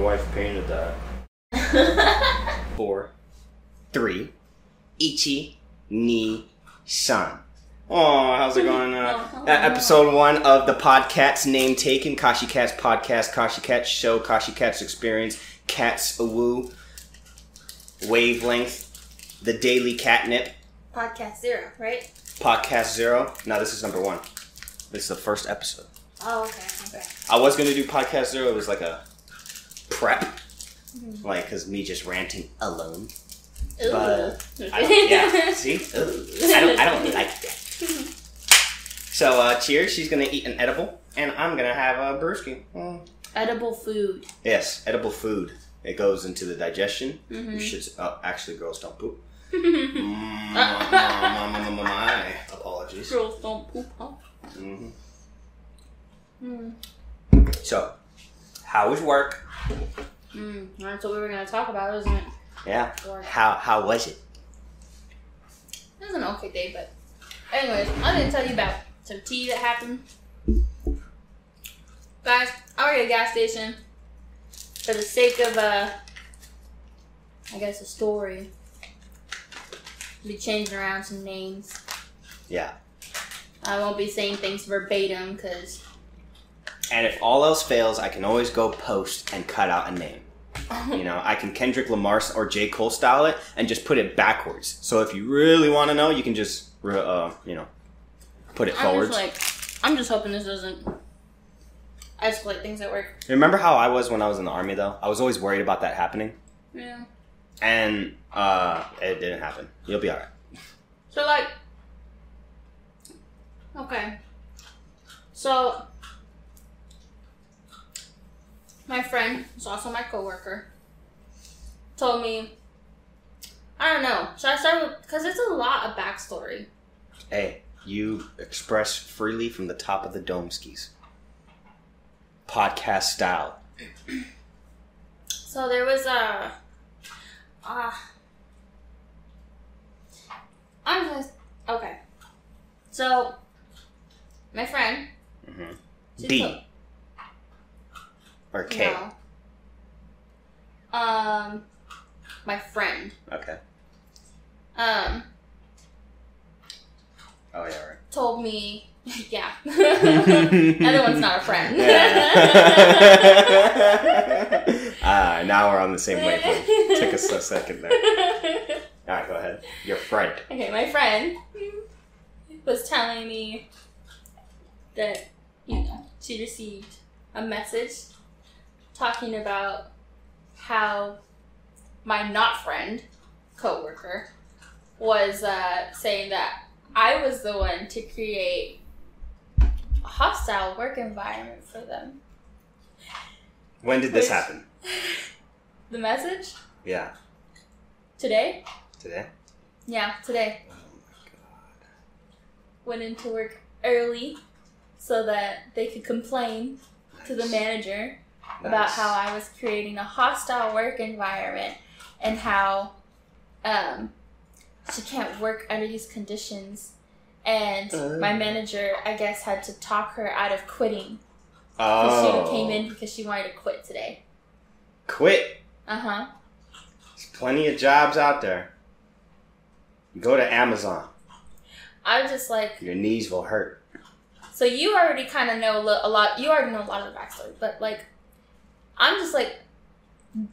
wife painted that. Four, three, Ichi ni san. Oh, how's it going? Uh, Oh, episode one of the Podcats name taken Kashi Katz podcast, Kashi Katz show, Kashi Katz experience, Cats Awoo, Wavelength, the Daily Catnip, Podcast zero, right? Podcast Zero. Now this is number one. This is the first episode. Oh, okay, okay. I was gonna do Podcast Zero. It was like a prep, like because me just ranting alone. But I don't, yeah, see, Ooh, I don't, I don't like that. So uh, cheers. She's gonna eat an edible, and I'm gonna have a brewski. Mm. Edible food. Yes, edible food. It goes into the digestion. Mhm. You should. Oh, actually, girls don't poop. Mm, my, my, my. Apologies. Girls don't poop, huh? hmm Mm. So, how was work? Mm. That's what we were gonna talk about, isn't it? Yeah. Work. How how was it? It was an okay day, but anyways, I'm gonna tell you about some tea that happened. Guys, I work at a gas station. For the sake of uh I guess a story. Be changing around some names. Yeah. I won't be saying things verbatim because And if all else fails, I can always go post and cut out a name. You know, I can Kendrick Lamar or J. Cole style it and just put it backwards. So if you really want to know, you can just, uh, you know, put it I'm forwards. just like I'm just hoping this doesn't escalate things at work. Remember how I was when I was in the army, though? I was always worried about that happening. Yeah. And uh, it didn't happen. You'll be alright. So like Okay. So my friend, who's also my coworker, told me I don't know. Should I start with because it's a lot of backstory. Hey, you express freely from the top of the dome skis. Podcast style. So there was a uh I'm just okay. So my friend hmm she B. told- Or K. No. Um, my friend. Okay. Um, Oh, yeah, right. told me, yeah. Other one's not a friend. ah, now we're on the same wavelength. Took us a second there. All right, go ahead. Your friend. okay, my friend was telling me that you know she received a message talking about how my not friend coworker was uh, saying that I was the one to create a hostile work environment for them. When did this Which- happen? The message Yeah, today? today. Yeah, today. Oh my god. Went into work early so that they could complain to the Nice. about how I was creating a hostile work environment and how um, she can't work under these conditions. And Uh. my manager, I guess, had to talk her out of quitting. Oh. she came in because she wanted to quit today. Quit. Uh huh. There's plenty of jobs out there. Go to Amazon. I was just like, Your knees will hurt. so you already kind of know a a lot. You already know a lot of the backstory, but like, I'm just like,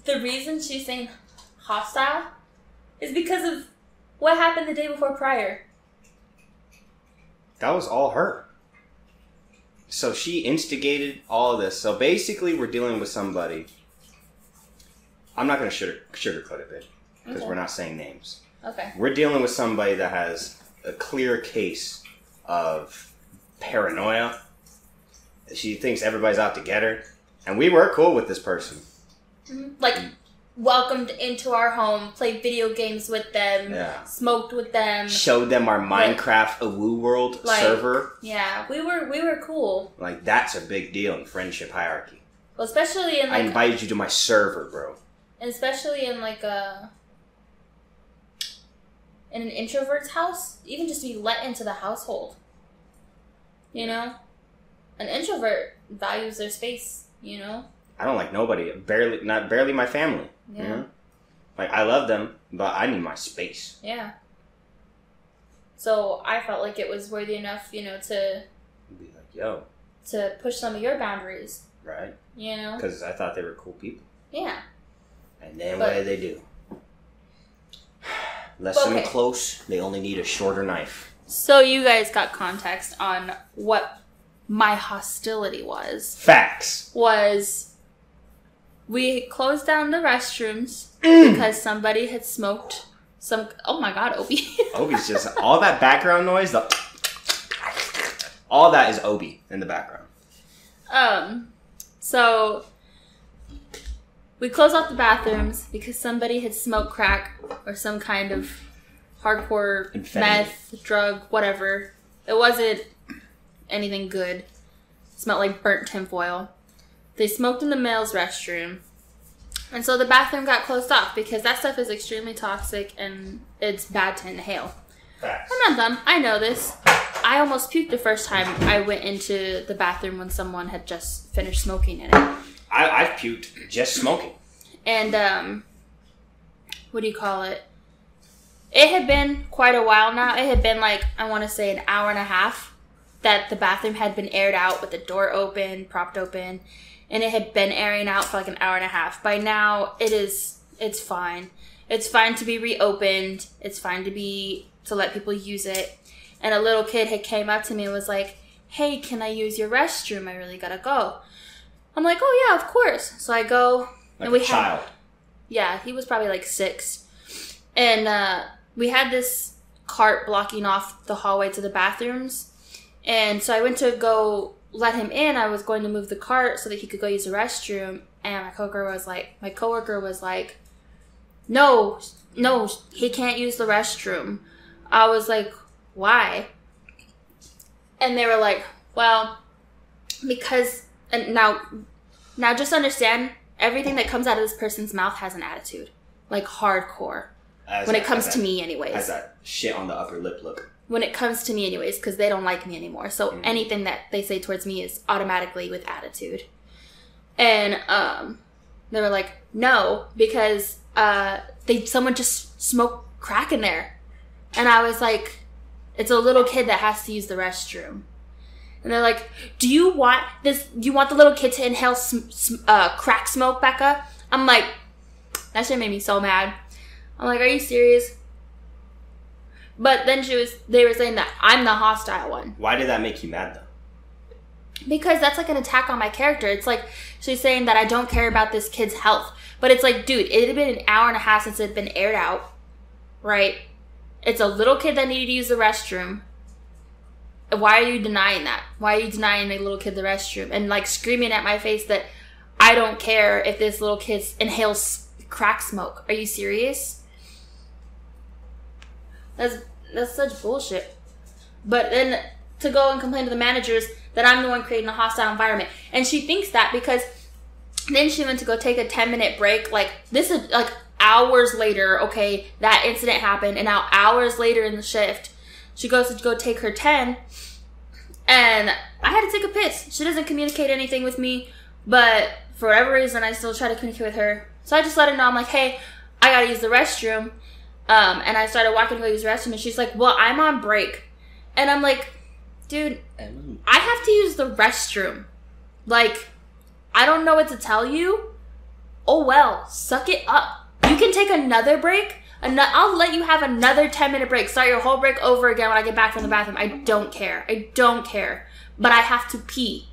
the reason she's saying hostile is because of what happened the day before prior. That was all her. So she instigated all of this. So basically, we're dealing with somebody. I'm not going to sugar, sugarcoat it, because Okay. we're not saying names. Okay. We're dealing with somebody that has a clear case of paranoia. She thinks everybody's out to get her. And we were cool with this person. Mhm. Like, welcomed into our home, played video games with them, Yeah. smoked with them. Showed them our Like- Minecraft Awoo World Like- server. Yeah, we were we were cool, Like, that's a big deal in friendship hierarchy. well, especially in I invited you to my server, bro. especially in like a in an introvert's house, even just to be let into the household. You know, an introvert values their space. You know, I don't like nobody. Barely, not barely my family. Yeah. You know? Like I love them, but I need my space. Yeah. So I felt like it was worthy enough, you know, to Be like, yo, to push some of your boundaries. right? You know. Because I thought they were cool people, Yeah. and then But- what do they do? Less okay. close. They only need a shorter knife. So you guys got context on what my hostility was. Facts. Was we closed down the restrooms Mm. because somebody had smoked some. Oh my god, Obi! Obi's just all that background noise. The all that is Obi in the background. um, so we closed off the bathrooms because somebody had smoked crack or some kind of hardcore Infinity. meth drug, whatever. It wasn't anything good. It smelled like burnt tinfoil. They smoked in the male's restroom. And so the bathroom got closed off because that stuff is extremely toxic and it's bad to inhale. Facts. I'm not dumb. I know this. I almost puked the first time I went into the bathroom when someone had just finished smoking in it. I, I've puked just smoking. And um what do you call it? It had been quite a while now. It had been like I want to say an hour and a half that the bathroom had been aired out with the door open, propped open, and it had been airing out for like an hour and a half. By now, it is it's fine. It's fine to be reopened. It's fine to be to let people use it. And a little kid had came up to me and was like, "Hey, can I use your restroom? I really gotta go." I'm like, "Oh yeah, of course." So I go, Like and we a had child. yeah, he was probably like six. And uh, we had this cart blocking off the hallway to the bathrooms. And so I went to go let him in. I was going to move the cart so that he could go use the restroom. And my coworker was like, my coworker was like, no, no, he can't use the restroom. I was like, why? And they were like, well, because, and now, now just understand everything that comes out of this person's mouth has an attitude, like hardcore. As When it comes to that- me, Has anyways. that shit on the upper lip look. When it comes to me, anyways, because they don't like me anymore. So Mhm. anything that they say towards me is automatically with attitude. And um, they were like, no, because uh, they someone just smoked crack in there, and I was like, it's a little kid that has to use the restroom. And they're like, "Do you want this? Do you want the little kid to inhale sm- sm- uh, crack smoke, Becca?" I'm like, that shit made me so mad. I'm like, "Are you serious?" But then she was. They were saying that I'm the hostile one Why did that make you mad though? because that's like an attack on my character. It's like she's saying that I don't care about this kid's health, but it's like, dude, it had been an hour and a half since it had been aired out, right? It's a little kid that needed to use the restroom. Why are you denying that? Why are you denying a little kid the restroom and like screaming at my face that I don't care if this little kid inhales crack smoke? Are you serious? That's that's such bullshit. But then to go and complain to the managers that I'm the one creating a hostile environment, and she thinks that because then she went to go take a 10 minute break. Like this is like hours later. Okay, that incident happened, and now hours later in the shift, she goes to go take her 10, and I had to take a piss. She doesn't communicate anything with me, but for whatever reason, I still try to communicate with her. So I just let her know. I'm like, hey, I gotta use the restroom. Um, and I started walking to go use the restroom, and she's like, "Well, I'm on break," and I'm like, "Dude, I have to use the restroom. Like, I don't know what to tell you. Oh well, suck it up. You can take another break. Ano- I'll let you have another 10 minute break. Start your whole break over again when I get back from the bathroom. I don't care. I don't care. But I have to pee.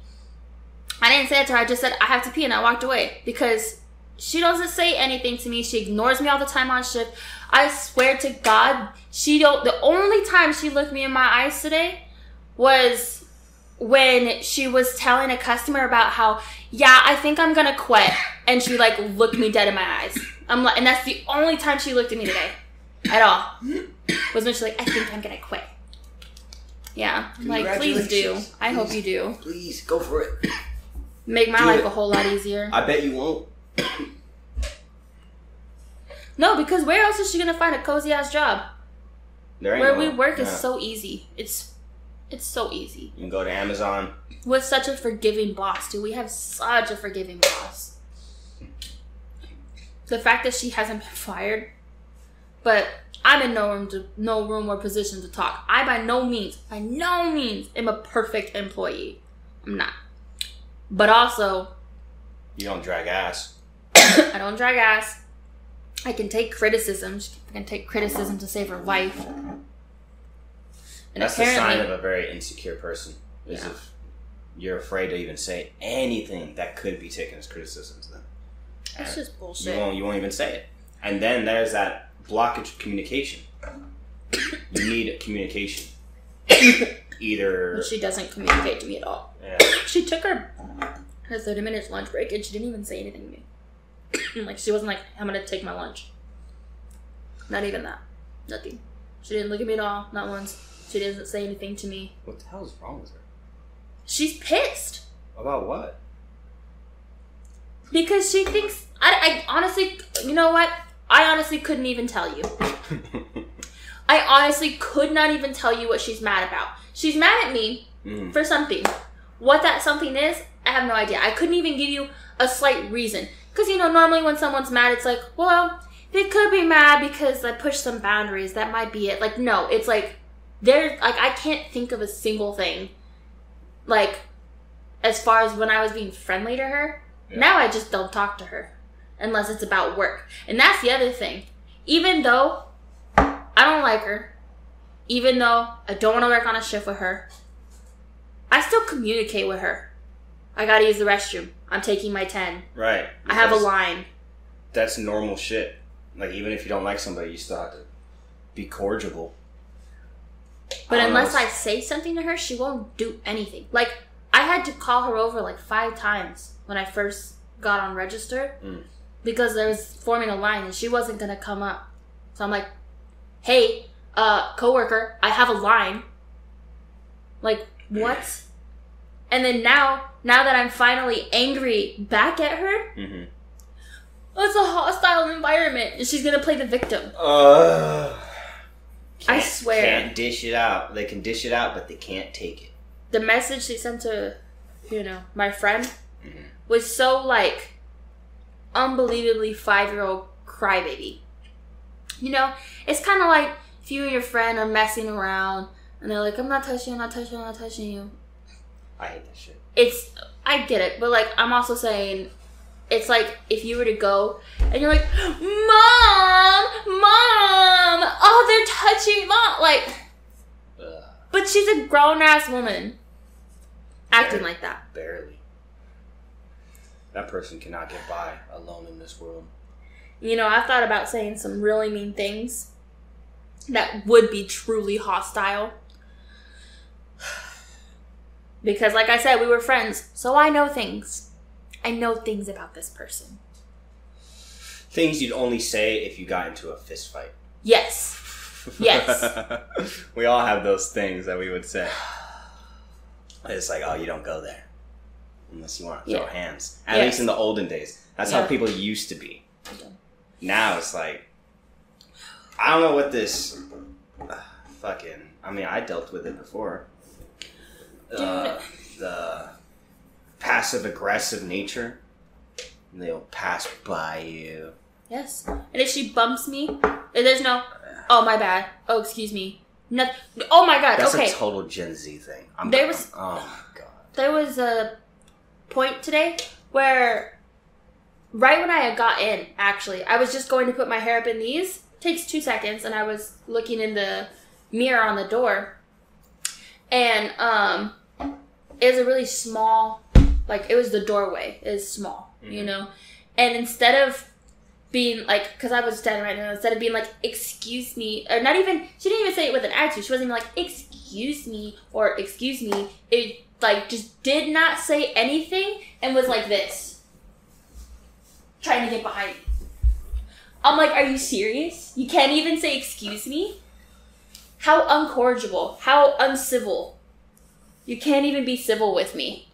I didn't say it to her. I just said, I have to pee, and I walked away because she doesn't say anything to me. She ignores me all the time on shift. I swear to God, she don't. The only time she looked me in my eyes today was when she was telling a customer about how, yeah, I think I'm gonna quit, and she like looked me dead in my eyes. I'm like, and that's the only time she looked at me today, at all. Was when she's like, I think I'm gonna quit. Yeah, I'm like please do. Congratulations. I hope you do. Please go for it. Make my Do life it. a whole lot easier. I bet you won't. No, because where else is she gonna find a cozy ass job? There Where no- we work is so easy. It's It's so easy. You can go to Amazon. With such a forgiving boss, dude. We have such a forgiving boss. The fact that she hasn't been fired, but I'm in no room to no room or position to talk. I by no means, by no means, am a perfect employee. I'm not. But also, You don't drag ass. I don't drag ass. I can take criticism. I can take criticism to save her life. And That's the sign of a very insecure person. Is Yeah. if you're afraid to even say anything that could be taken as criticism to them. it's just You bullshit. won't. You won't even say it. And then there's that blockage of communication. You need communication. Either. But she doesn't communicate to me at all. Yeah. She took her her 30 minutes lunch break and she didn't even say anything to me. like, she wasn't like, I'm gonna take my lunch. Not even that. Nothing. She didn't look at me at all, not once. She didn't say anything to me. What the hell is wrong with her? She's pissed About what? because she thinks. I, I honestly, you know what? I honestly couldn't even tell you. I honestly could not even tell you what she's mad about. She's mad at me Mm. for something. What that something is, I have no idea. I couldn't even give you a slight reason. Because, you know, normally when someone's mad, it's like, well, they could be mad because I pushed some boundaries. That might be it. Like, no, it's like, there's, like, I can't think of a single thing. Like, as far as when I was being friendly to her, Yeah. now I just don't talk to her unless it's about work. And that's the other thing. Even though I don't like her, even though I don't want to work on a shift with her, I still communicate with her. I gotta use the restroom. I'm taking my 10. Right. I have a line. That's normal shit. Like even if you don't like somebody, you still have to be cordial. But don't unless know. I say something to her, she won't do anything. Like, I had to call her over like five times when I first got on register Mm. because there was forming a line and she wasn't gonna come up. So I'm like, hey, uh, coworker, I have a line. Like, what? And then now, now that I'm finally angry back at her, Mm-hmm. it's a hostile environment and she's gonna play the victim. Uh, I can't- swear. Can't dish it out. They can dish it out, but they can't take it. the message she sent to, you know, my friend Mhm. was so like unbelievably five year old crybaby. You know, it's kind of like if you and your friend are messing around and they're like, I'm not touching you, I'm not touching you, I'm not touching you. I hate that shit. It's, I get it, but like, I'm also saying, it's like if you were to go and you're like, Mom, Mom, oh, they're touching, Mom. Like, Ugh, but she's a grown ass woman acting Right. like that. barely. That person cannot get by alone in this world. You know, I've thought about saying some really mean things that would be truly hostile. Because, like I said, we were friends, so I know things. I know things about this person. Things you'd only say if you got into a fist fight. Yes. Yes. we all have those things that we would say. It's like, oh, you don't go there. Unless you want to throw Yeah. hands. At Yes. least in the olden days. That's Yeah. how people used to be. Now it's like, I don't know what this uh, fucking. I mean, I dealt with it before. Uh, the passive aggressive nature. And They'll pass by you. Yes. And if she bumps me, there's no, oh, my bad. Oh, excuse me. No, oh, my God. That's okay. a total Gen Z thing. I'm, There was- Oh my god. there was a point today where right when I had got in, actually, I was just going to put my hair up in these. Takes two seconds, and I was looking in the mirror on the door, and um, it was a really small, like it was the doorway. It was small, you Mhm. know, and instead of being like, because I was standing right now, instead of being like, "Excuse me," or not even, she didn't even say it with an attitude. She wasn't even like, "Excuse me" or "Excuse me." It like just did not say anything and was like this, trying to get behind me. I'm like, are you serious? You can't even say excuse me? How uncorrigible, how uncivil. You can't even be civil with me.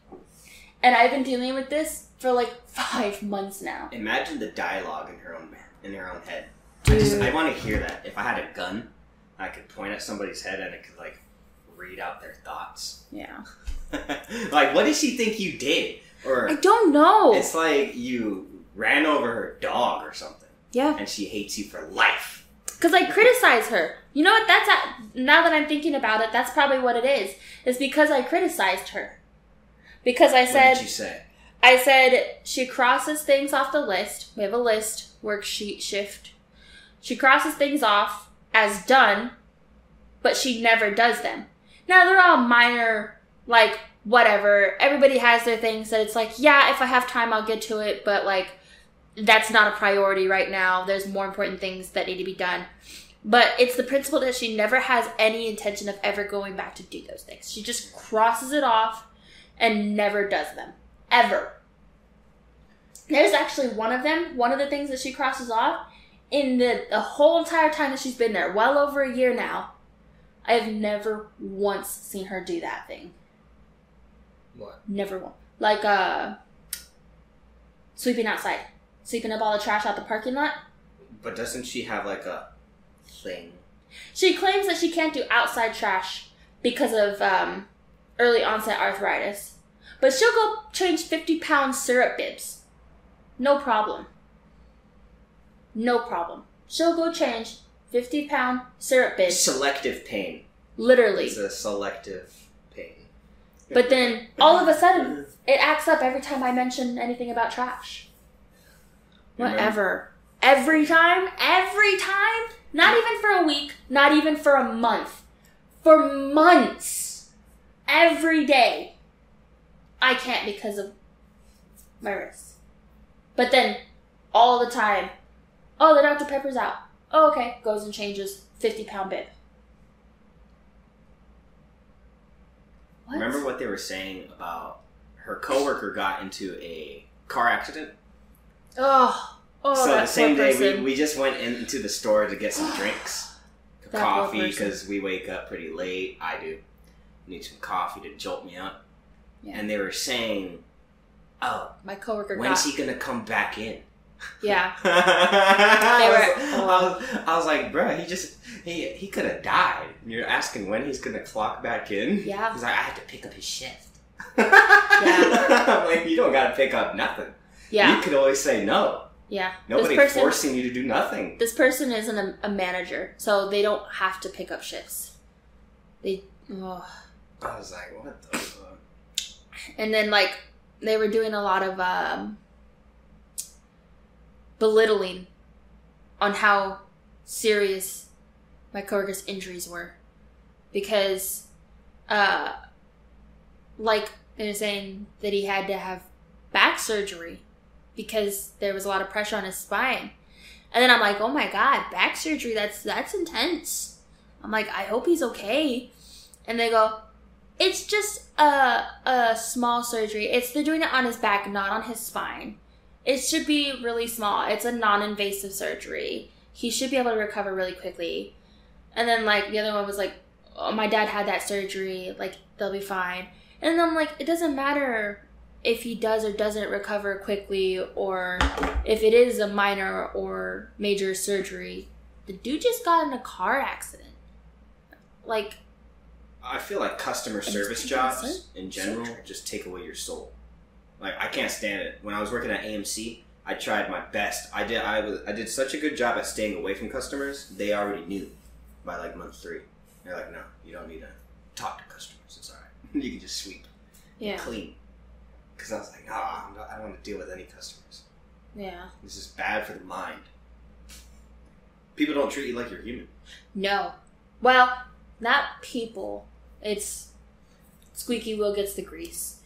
And I've been dealing with this for like five months now. Imagine the dialogue in her own in her own head. I, just, I want to hear that. If I had a gun, I could point at somebody's head and it could like read out their thoughts. Yeah. like, what did she think you did? Or I don't know. it's like you ran over her dog or something, yeah. and she hates you for life. Because I criticize her. You know what? That's at, now that I'm thinking about it, that's probably what it is. It's because I criticized her. Because I what said did you say? I said she crosses things off the list. We have a list, worksheet, shift. She crosses things off as done, but she never does them. Now they're all minor, like whatever. Everybody has their things that it's like, yeah, if I have time, I'll get to it, but like that's not a priority right now. There's more important things that need to be done. But it's the principle that she never has any intention of ever going back to do those things. She just crosses it off and never does them. Ever. There's actually one of them, one of the things that she crosses off in the, the whole entire time that she's been there, well over a year now. I have never once seen her do that thing. What? Never once. Like uh sweeping outside. Sweeping up all the trash out the parking lot. But doesn't she have like a thing? She claims that she can't do outside trash because of um, early onset arthritis. But she'll go change 50 pound syrup bibs. No problem. No problem. She'll go change 50 pound syrup bibs. Selective pain. Literally. It's a selective pain. But then all of a sudden, it acts up every time I mention anything about trash. Whatever. Every time, every time. Not even for a week, not even for a month. For months. Every day. I can't because of my wrist. But then, all the time, oh, the Dr. Pepper's out. Oh, okay. Goes and changes 50 pound bib. What? Remember what they were saying about her coworker got into a car accident? Oh, oh, so the same day we, person. we just went into the store to get some drinks, coffee because we wake up pretty late. I do need some coffee to jolt me up. Yeah. And they were saying, "Oh, My coworker when's got. he gonna come back in?" Yeah. I, were- was, I, was, I was like, "Bruh, he just he he could have died." You're asking when he's gonna clock back in? Yeah. He's like, "I had to pick up his shift." I'm like, you don't gotta pick up nothing. Yeah. You could always say no. Yeah. Nobody this person, forcing you to do nothing. This person isn't a, a manager, so they don't have to pick up shifts. They. Oh. I was like, what the fuck? And then like they were doing a lot of um, belittling on how serious my coworker's injuries were, because, uh, like they were saying that he had to have back surgery because there was a lot of pressure on his spine, and then I'm like, oh my god, back surgery that's that's intense. I'm like, I hope he's okay, and they go, it's just a a small surgery. It's they're doing it on his back, not on his spine. It should be really small. It's a non-invasive surgery. He should be able to recover really quickly. And then like the other one was like, oh, my dad had that surgery. Like they'll be fine. And I'm like, it doesn't matter if he does or doesn't recover quickly, or if it is a minor or major surgery. The dude just got in a car accident. Like I feel like customer service jobs it, in general surgery. just take away your soul. Like I can't stand it. When I was working at AMC, I tried my best. I did. I was. I did such a good job at staying away from customers. They already knew by like month three. They're like, no, you don't need to talk to customers. It's all right. you can just sweep, yeah, clean. Because I was like, ah, I'm not- I don't want to deal with any customers. yeah. This is bad for the mind. People don't treat you like you're human. No. Well, not people. It's squeaky wheel gets the grease.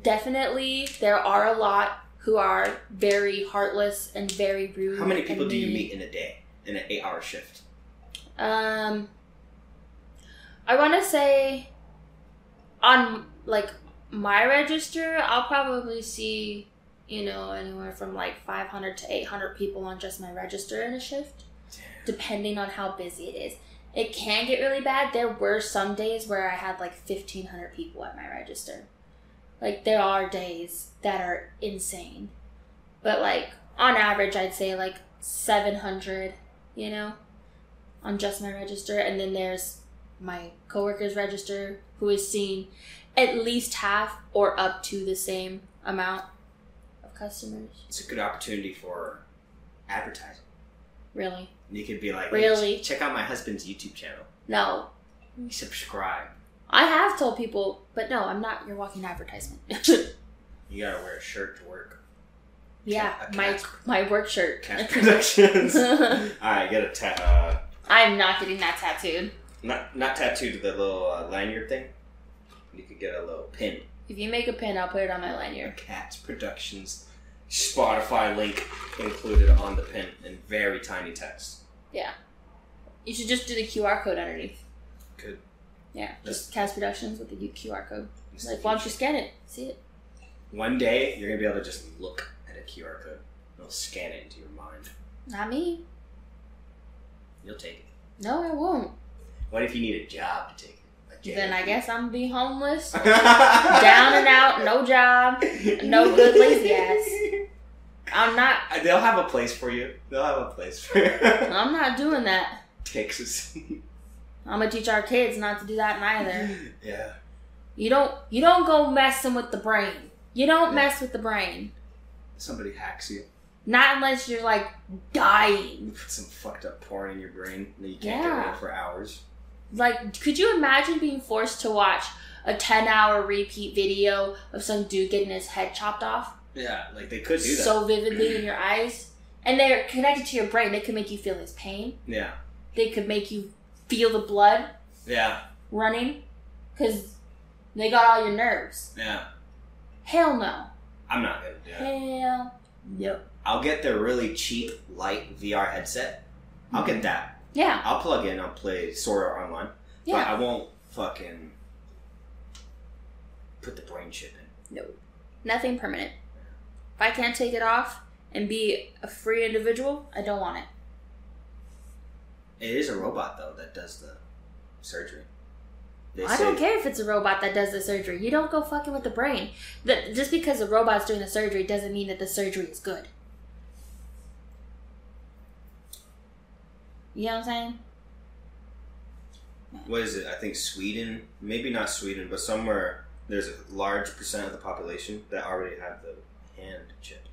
Definitely, there are a lot who are very heartless and very rude. How many people do you meet in a day in an eight-hour shift? Um, I want to say on like my register, I'll probably see you know anywhere from like 500 to 800 people on just my register in a shift, depending on how busy it is. It can get really bad. There were some days where I had like 1500 people at my register. Like there are days that are insane. But like on average I'd say like 700, you know, on just my register and then there's my coworkers register who is seen at least half or up to the same amount of customers. It's a good opportunity for advertising. Really? You could be like, Really? ch- check out my husband's YouTube channel. No. Subscribe. I have told people, but no, I'm not your walking advertisement. You gotta wear a shirt to work. yeah, my my work shirt. Katz Productions. All right, get a ta- uh, I'm not getting that tattooed. not not tattooed the little uh, lanyard thing. You could get a little pin. If you make a pin, I'll put it on my lanyard. Katz Productions Spotify link included on the pin in very tiny text. Yeah. You should just do the QR code underneath. Good. Yeah, just Katz Productions with the QR code. It's Like, why don't you scan it? See it? One day you're gonna be able to just look at a QR code. It'll scan it into your mind. Not me. You'll take it. No, I won't. What if you need a job to take it? A Then I guess I'm gonna be homeless, down and out, no job. no good lazy ass. I'm not. Uh, they'll have a place for you. They'll have a place for you. I'm not doing that. Texas. I'm gonna teach our kids not to do that neither. yeah. You don't. You don't go messing with the brain. You don't mess with the brain. Somebody hacks you. Not unless you're like dying. Put some fucked up porn in your brain that you can't get rid of for hours. Like, could you imagine being forced to watch a 10 hour repeat video of some dude getting his head chopped off Yeah, like they could do that. so vividly in your eyes? And they're connected to your brain. They could make you feel his pain. yeah. They could make you feel the blood Yeah. running because they got all your nerves. Yeah. Hell no. I'm not gonna do it. Hell no. I'll get the really cheap light VR headset. I'll Mm-hmm. get that. Yeah, I'll plug in. I'll play Sword Art Online. But yeah. I won't fucking put the brain chip in. No. Nothing permanent. If I can't take it off and be a free individual, I don't want it. It is a robot though that does the surgery. They I don't care if it's a robot that does the surgery. You don't go fucking with the brain. That just because the robot's doing the surgery doesn't mean that the surgery is good. You know what I'm saying? What is it? I think Sweden, maybe not Sweden, but somewhere there's a large percent of the population that already have the hand chip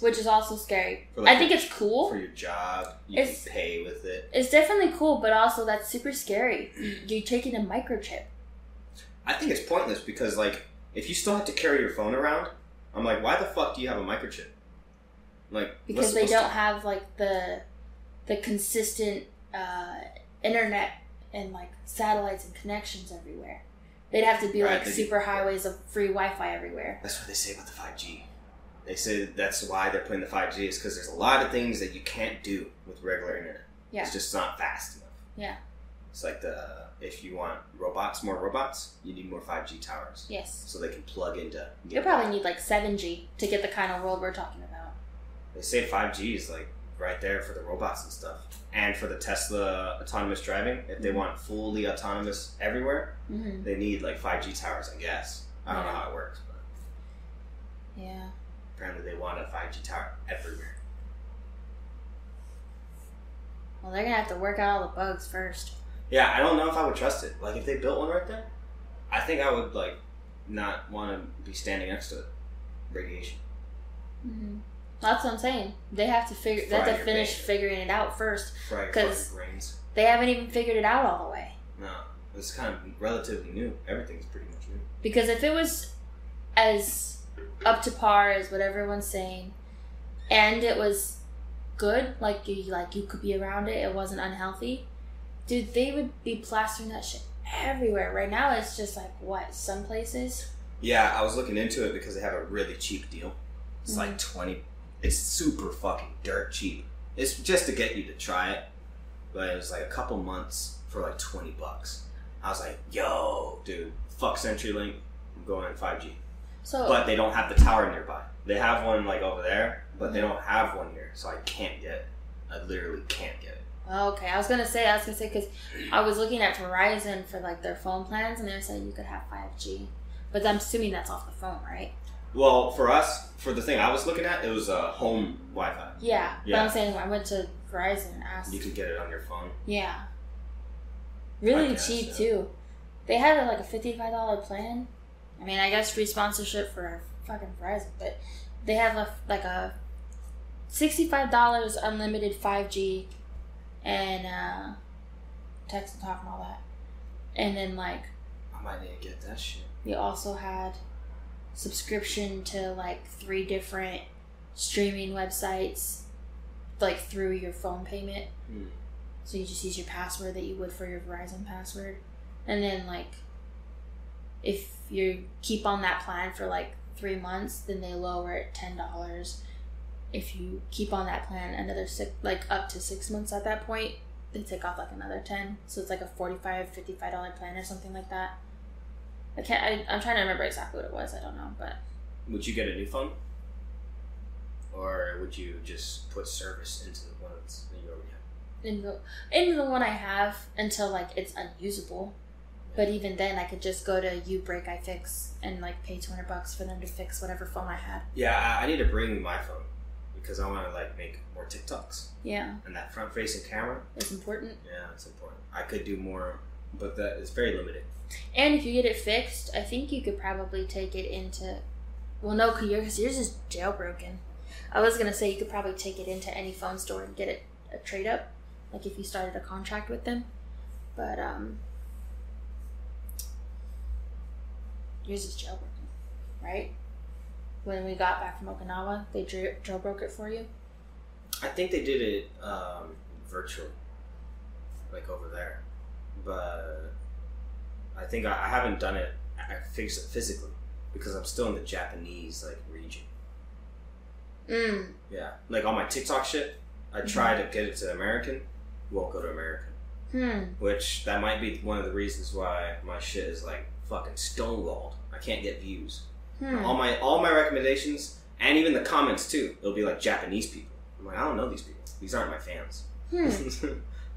Which is also scary. Like- I think it's cool. for your job. You It's- can pay with it. It's definitely cool, but also that's super scary. You're taking a microchip. I think it's pointless because like if you still have to carry your phone around, I'm like, why the fuck do you have a microchip? Like because they don't have like the the consistent uh, internet and like satellites and connections everywhere. They'd have to be Right, like super highways of free Wi-Fi everywhere. That's what they say about the 5G. They say that's why they're putting the 5G is because there's a lot of things that you can't do with regular internet. Yeah. It's just not fast enough. Yeah. It's like the if you want robots, more robots, you need more 5G towers Yes, so they can plug into. you'll probably need like seven G to get the kind of world we're talking about. They say 5G is like right there for the robots and stuff, and for the Tesla autonomous driving. If they Mhm. want fully autonomous everywhere, hmm they need like 5G towers. I guess I don't know how it works, but Yeah. apparently they want a 5G tower everywhere. Well, they're gonna have to work out all the bugs first. Yeah, I don't know if I would trust it. Like if they built one right there, I think I would like not want to be standing next to it. Radiation. hmm That's what I'm saying. They have to figure. They have to finish brain. figuring it out first. Fry your 'Cause- fucking brains. They haven't even figured it out all the way. No, it's kind of relatively new. Everything's pretty much new. Because if it was as up to par as what everyone's saying, and it was good, like you like you could be around it, it wasn't unhealthy, dude, they would be plastering that shit everywhere. Right now, it's just like what some places. Yeah, I was looking into it because they have a really cheap deal. It's Mm-hmm. like twenty. It's super fucking dirt cheap. It's just to get you to try it, but it was like a couple months for like twenty bucks. I was like, "Yo, dude, fuck CenturyLink. I'm going on 5G." So But they don't have the tower nearby. They have one like over there, but they don't have one here, so I can't get it. I literally can't get it. okay, I was gonna say I was gonna say because I was looking at Verizon for like their phone plans, and they were saying you could have five G, but I'm assuming that's off the phone, right? Well, for us, for the thing I was looking at, it was a home Wi-Fi. Yeah, but Yeah. I'm saying I went to Verizon and asked. You could get it on your phone. Yeah. really Podcast, cheap yeah. too. They had like a fifty-five dollar plan. I mean, I guess free sponsorship for fucking Verizon, but they have a like a sixty-five dollars unlimited five G and uh, text and talk and all that, and then like I might need to get that shit. they also had subscription to like three different streaming websites, like through your phone payment. Hmm. So you just use your password that you would for your Verizon password. And then like if you keep on that plan for like three months, then they lower it ten dollars. If you keep on that plan another six like up to six months at that point, they take off like another ten. So it's like a 45 55 dollar plan or something like that. I can't I, I'm trying to remember exactly what it was, I don't know, but Would you get a new phone? Or would you just put service into the ones that you already have? in the in the one I have until like it's unusable. But even then, I could just go to uBreakiFix and like pay two hundred bucks for them to fix whatever phone I had. Yeah, I, I need to bring my phone because I want to like make more TikToks Yeah, and that front facing camera. it's important. Yeah, it's important. I could do more, but that is very limited. And if you get it fixed, I think you could probably take it into. Well, no, because yours, yours is jailbroken. I was gonna say you could probably take it into any phone store and get it a trade up, like if you started a contract with them. But um, yours is jailbroken, right? When we got back from Okinawa, they jail- jailbroke it for you. I think they did it um, virtually, like over there, but I think I, I haven't done it. I fixed it physically because I'm still in the Japanese like region. Mm. Yeah, like all my TikTok shit, I try to get it to American, won't go to American. Hmm. Which that might be one of the reasons why my shit is like fucking stonewalled. I can't get views. Hmm. All my all my recommendations and even the comments too, it'll be like Japanese people. I'm like, I don't know these people. These aren't my fans. Hmm.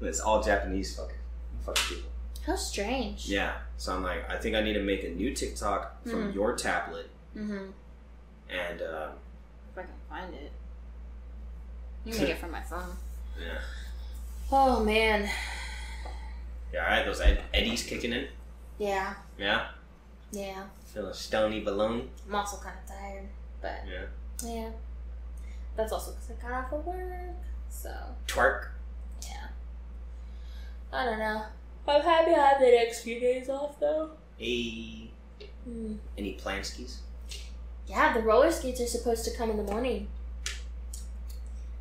it's all Japanese fucking fucking people. How strange. Yeah. So I'm like, I think I need to make a new TikTok from Mhm. your tablet Mm-hmm. and uh, If I can find it. You can make it from my phone. yeah. Oh man. Yeah, I had those ed- eddies kicking in. Yeah. Yeah. Yeah. Feeling stony baloney. I'm also kind of tired, but Yeah. yeah. That's also because I got off of work. So Twerk. Yeah. I don't know. I'm happy I have the next few days off though. Hey. Hmm. Any planskis? Yeah, the roller skates are supposed to come in the morning.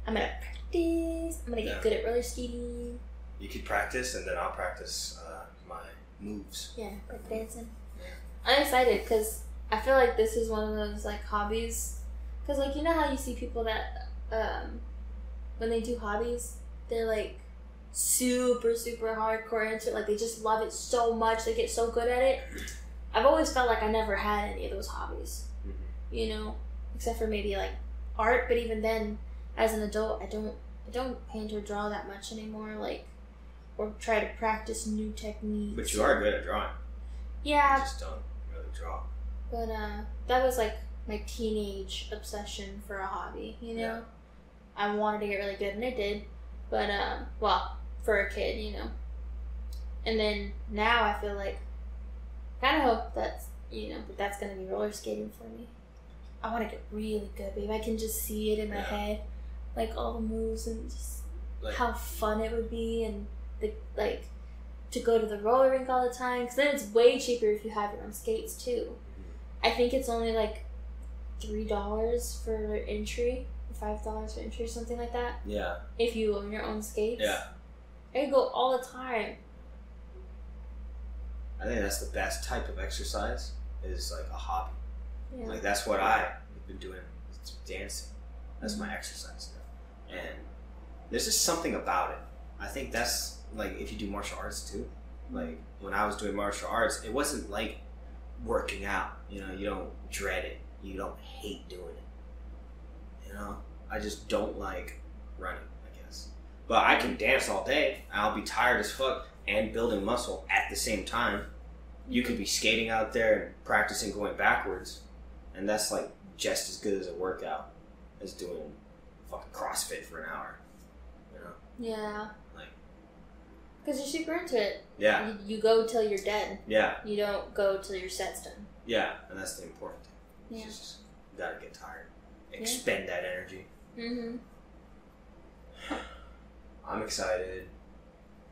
I'm gonna practice. I'm gonna get Yeah. good at roller skating. You could practice, and then I'll practice uh, my moves. Yeah, like dancing. Yeah. I'm excited because I feel like this is one of those like hobbies. Because like you know how you see people that um, when they do hobbies, they're like super super hardcore into it. Like they just love it so much, they get so good at it. I've always felt like I never had any of those hobbies. Mhm. You know, except for maybe like art. But even then, as an adult, I don't I don't paint or draw that much anymore. Like or try to practice new techniques. But you are good at drawing. You Yeah, just don't really draw. but uh, that was like my teenage obsession for a hobby. You know, Yeah. I wanted to get really good, and I did. But um, well, for a kid, you know. And then now I feel like, kind of hope that's you know that that's gonna be roller skating for me. I want to get really good, babe. I can just see it in my Yeah. head, like all the moves and just Like, how fun it would be, and the like to go to the roller rink all the time. Because then it's way cheaper if you have your own skates too. Mm-hmm. I think it's only like three dollars for entry, five dollars for entry, or something like that. yeah, If you own your own skates, yeah. I go all the time. I think that's the best type of exercise. Is like a hobby. Yeah. Like that's what I've been doing. It's dancing. That's my exercise now. And there's just something about it. I think that's like if you do martial arts too. Like when I was doing martial arts, it wasn't like working out. You know, you don't dread it. You don't hate doing it. You know, I just don't like running. But I can dance all day. I'll be tired as fuck and building muscle at the same time. You could be skating out there and practicing going backwards, and that's like just as good as a workout as doing fucking CrossFit for an hour. You know, Yeah. Like. Because you're super into it. Yeah, You, you go till you're dead. yeah, You don't go till your set's done. yeah, and that's the important thing. Yeah. Just, you gotta get tired. Expend that energy. Mm-hmm. I'm excited.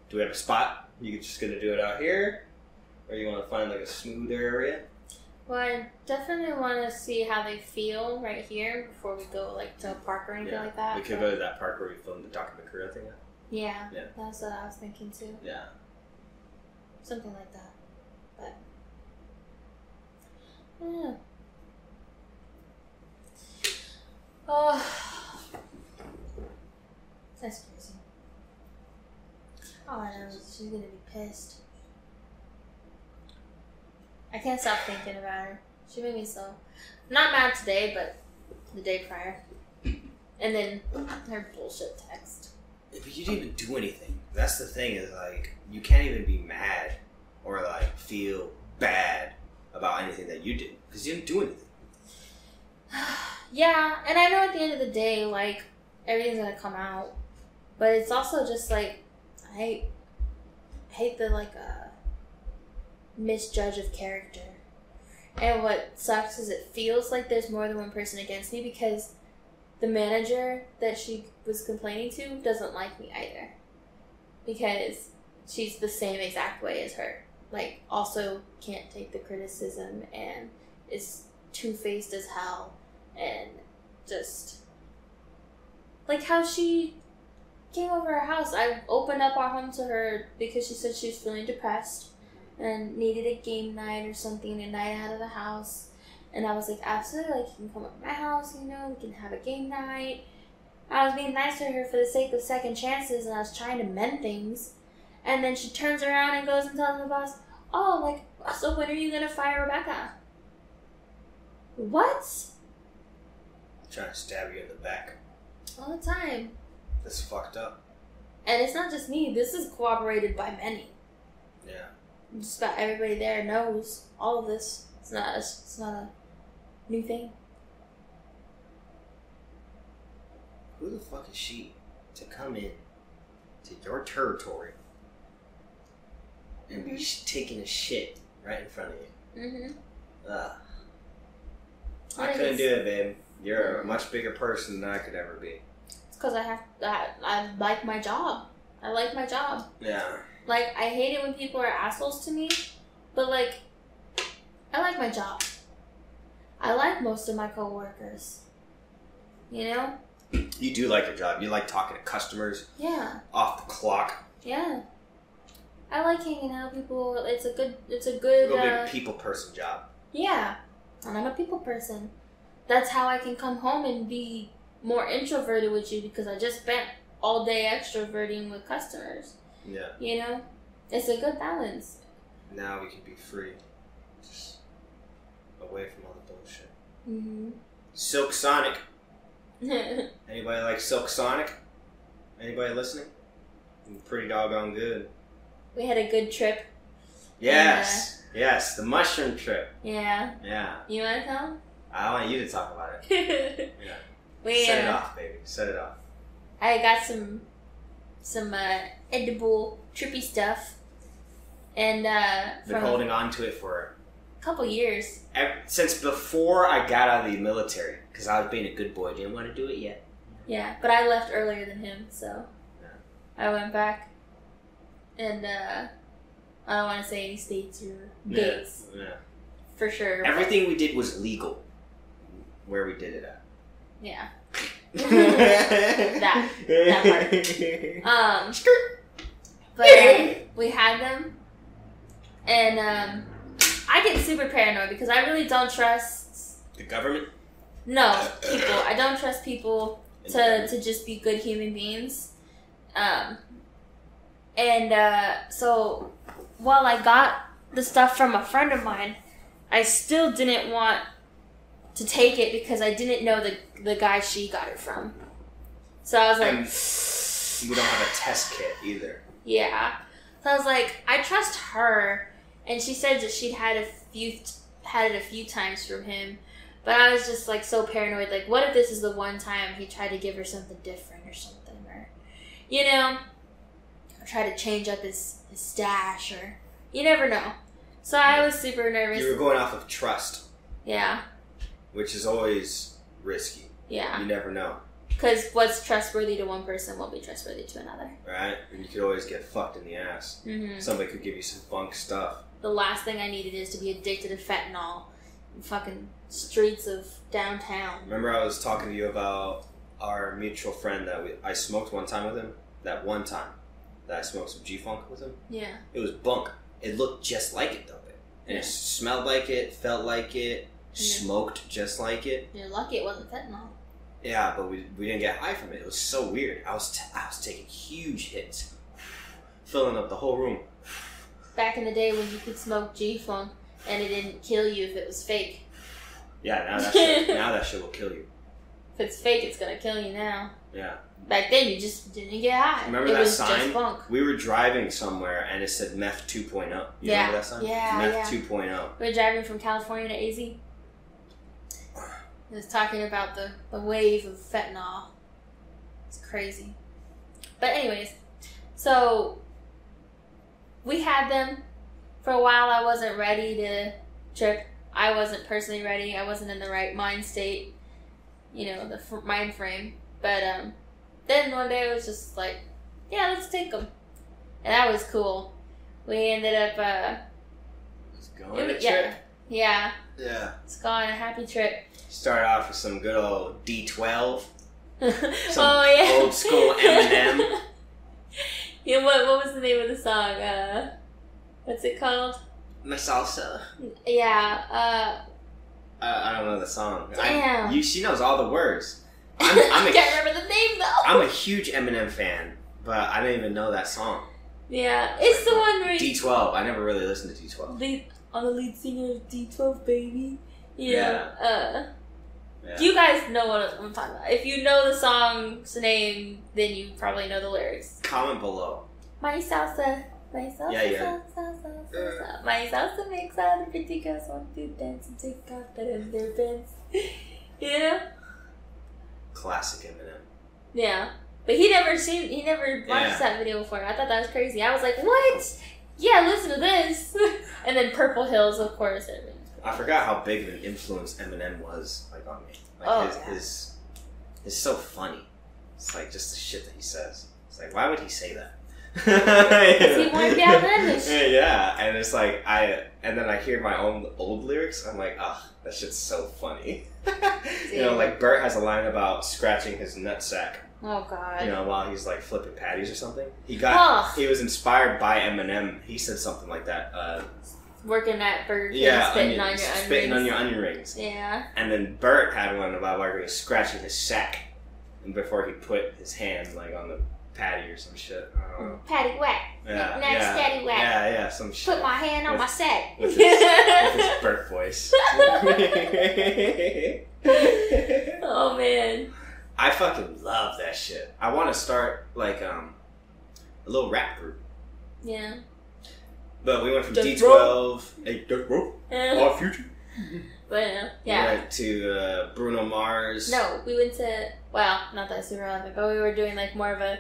Do we have a spot? You just gonna do it out here, or you want to find like a smoother area? Well, I definitely want to see how they feel right here before we go like to a park or anything Yeah. like that. we could go to that park where we filmed the documentary thing. Yeah, Yeah. that's what I was thinking too. Yeah. Something like that. But yeah. Oh, that's crazy. All I know she's gonna be pissed. I can't stop thinking about her. She made me so. Not mad today, but the day prior. And then her bullshit text. Yeah, But you didn't even do anything. That's the thing is like you can't even be mad or like feel bad about anything that you did because you didn't do anything. Yeah, and I know at the end of the day, like everything's gonna come out, but it's also just like I hate the like uh, misjudge of character. And what sucks is it feels like there's more than one person against me because the manager that she was complaining to doesn't like me either. Because she's the same exact way as her. Like, also can't take the criticism and is two faced as hell and just like how she came over our house. I opened up our home to her because she said she was feeling depressed and needed a game night or something, a night out of the house. And I was like, absolutely, like you can come up to my house, you know, we can have a game night. I was being nice to her for the sake of second chances, and I was trying to mend things. And then she turns around and goes and tells the boss, "Oh, like, so when are you gonna fire Rebecca?" What? I'm trying to stab you in the back. All the time. That's fucked up. And it's not just me. This is corroborated by many. Yeah. Just about everybody there knows all of this. It's not. A, it's not a new thing. Who the fuck is she to come in to your territory and be Mhm. sh- taking a shit right in front of you? Mm-hmm. Ugh. I couldn't do it, babe. You're a much bigger person than I could ever be. Because I have. I, I like my job. I like my job. Yeah. Like I hate it when people are assholes to me, but like, I like my job. I like most of my coworkers. You know? You do like your job. You like talking to customers Yeah. off the clock. Yeah. I like hanging out with people. It's a good. It's a good. Uh, people person job. Yeah, and I'm a people person. That's how I can come home and be more introverted with you because I just spent all day extroverting with customers. Yeah. You know, it's a good balance. Now we can be free. Just away from all the bullshit. Mm-hmm. Silk Sonic. Anybody like Silk Sonic? Anybody listening? Pretty doggone good. we had a good trip. Yes. Yes. The mushroom trip. Yeah, Yeah. you want to tell? I want you to talk about it. Yeah. We Set it off, baby. Set it off. I got some some uh, edible trippy stuff, and uh, Been holding on to it for a couple years. ev- since before I got out of the military because I was being a good boy. Didn't want to do it yet. Yeah, but I left earlier than him, so. I went back, and uh, I don't want to say any states or dates Yeah. for sure. Everything we did was legal. Where we did it at. Yeah. that that Um, but uh, we had them, and um, I get super paranoid because I really don't trust the government. no people. I don't trust people to to just be good human beings. Um, and uh, so while I got the stuff from a friend of mine, I still didn't want to take it because I didn't know the the guy she got it from. So I was like, And we don't have a test kit either. yeah. So I was like, I trust her, and she said that she'd had a few had it a few times from him, but I was just like so paranoid. Like, what if this is the one time he tried to give her something different or something, or you know? try to change up his, his stash or you never know. So I was super nervous. You were going off of trust, yeah, which is always risky. yeah. You never know, Because what's trustworthy to one person won't be trustworthy to another. right? And you could always get fucked in the ass. hmm Somebody could give you some bunk stuff. The last thing I needed is to be addicted to fentanyl in fucking streets of downtown. Remember, I was talking to you about our mutual friend that we, I smoked one time with him. That one time that I smoked some G Funk with him. Yeah. It was bunk. It looked just like it though, and Yeah. it smelled like it, felt like it, Yeah. smoked just like it. You're lucky it wasn't fentanyl. Yeah, but we, we didn't get high from it. It was so weird. I was t- I was taking huge hits, filling up the whole room. Back in the day when you could smoke G Funk and it didn't kill you if it was fake. Yeah, now that shit, now that shit will kill you. If it's fake, it's gonna kill you now. Yeah. Back then, you just didn't get high. Remember it that sign? We were driving somewhere and it said meth 2.0. You Yeah. remember that sign? Yeah, Meth yeah. 2.0. We were driving from California to AZ. It was talking about the, the wave of fentanyl. It's crazy. But anyways, so we had them for a while. I wasn't ready to trip. I wasn't personally ready. I wasn't in the right mind state. You know, the f- mind frame. But um, then one day it was just like, yeah, let's take them, and that was cool. We ended up, uh, it a was- yeah, trip. yeah, Yeah. it's gone a happy trip. Start off with some good old D12. oh Some yeah, old school Eminem. yeah, what what was the name of the song? Uh, what's it called? My salsa. Yeah, uh, Uh, I don't know the song. Damn. I, you, she knows all the words. I'm, I'm, I can't remember the name though. I'm a huge Eminem fan, but I didn't even know that song. yeah, it's the one where D12. I never really listened to D12. lead on the lead singer of D12 baby. You Yeah. uh, Yeah. you guys know what I'm talking about. If you know the song's name, then you probably know the lyrics. Comment below. My salsa, my salsa, Yeah, yeah. salsa, salsa, salsa. My salsa makes all the pretty girls want to dance and take off their underpants. you know? Classic Eminem. Yeah. But he never seen, he never watched Yeah. that video before. I thought that was crazy. I was like, what? Yeah, listen to this. and then Purple Hills, of course. I forgot how big of an influence Eminem was like on me. Like Oh, his, yeah. his his so funny. It's like just the shit that he says. It's like why would he say that? he English. Yeah, yeah, and it's like I and then I hear my own old lyrics. I'm like, ah, that shit's so funny. you know, like Bert has a line about scratching his nutsack. Oh, God. You know, while he's like flipping patties or something. He got he was inspired by Eminem. He said something like that. Uh, Working at Burger King, yeah, spitting onion- on your spitting on your onion rings. Yeah. And then Bert had one about like scratching his sack, and before he put his hand like on the patty or some shit. I don't know. Patty whack. Yeah, Nice yeah, patty whack. yeah, yeah, some shit. Put my hand on With- my sack. with his, with his Bert voice. oh, man. I fucking love that shit. I want to start like um a little rap group, Yeah. But we went from Death D twelve, hey, Death Row, Eh, Our Future. but uh, We yeah. went to uh, Bruno Mars. No, we went to well, not that super relevant, but we were doing like more of a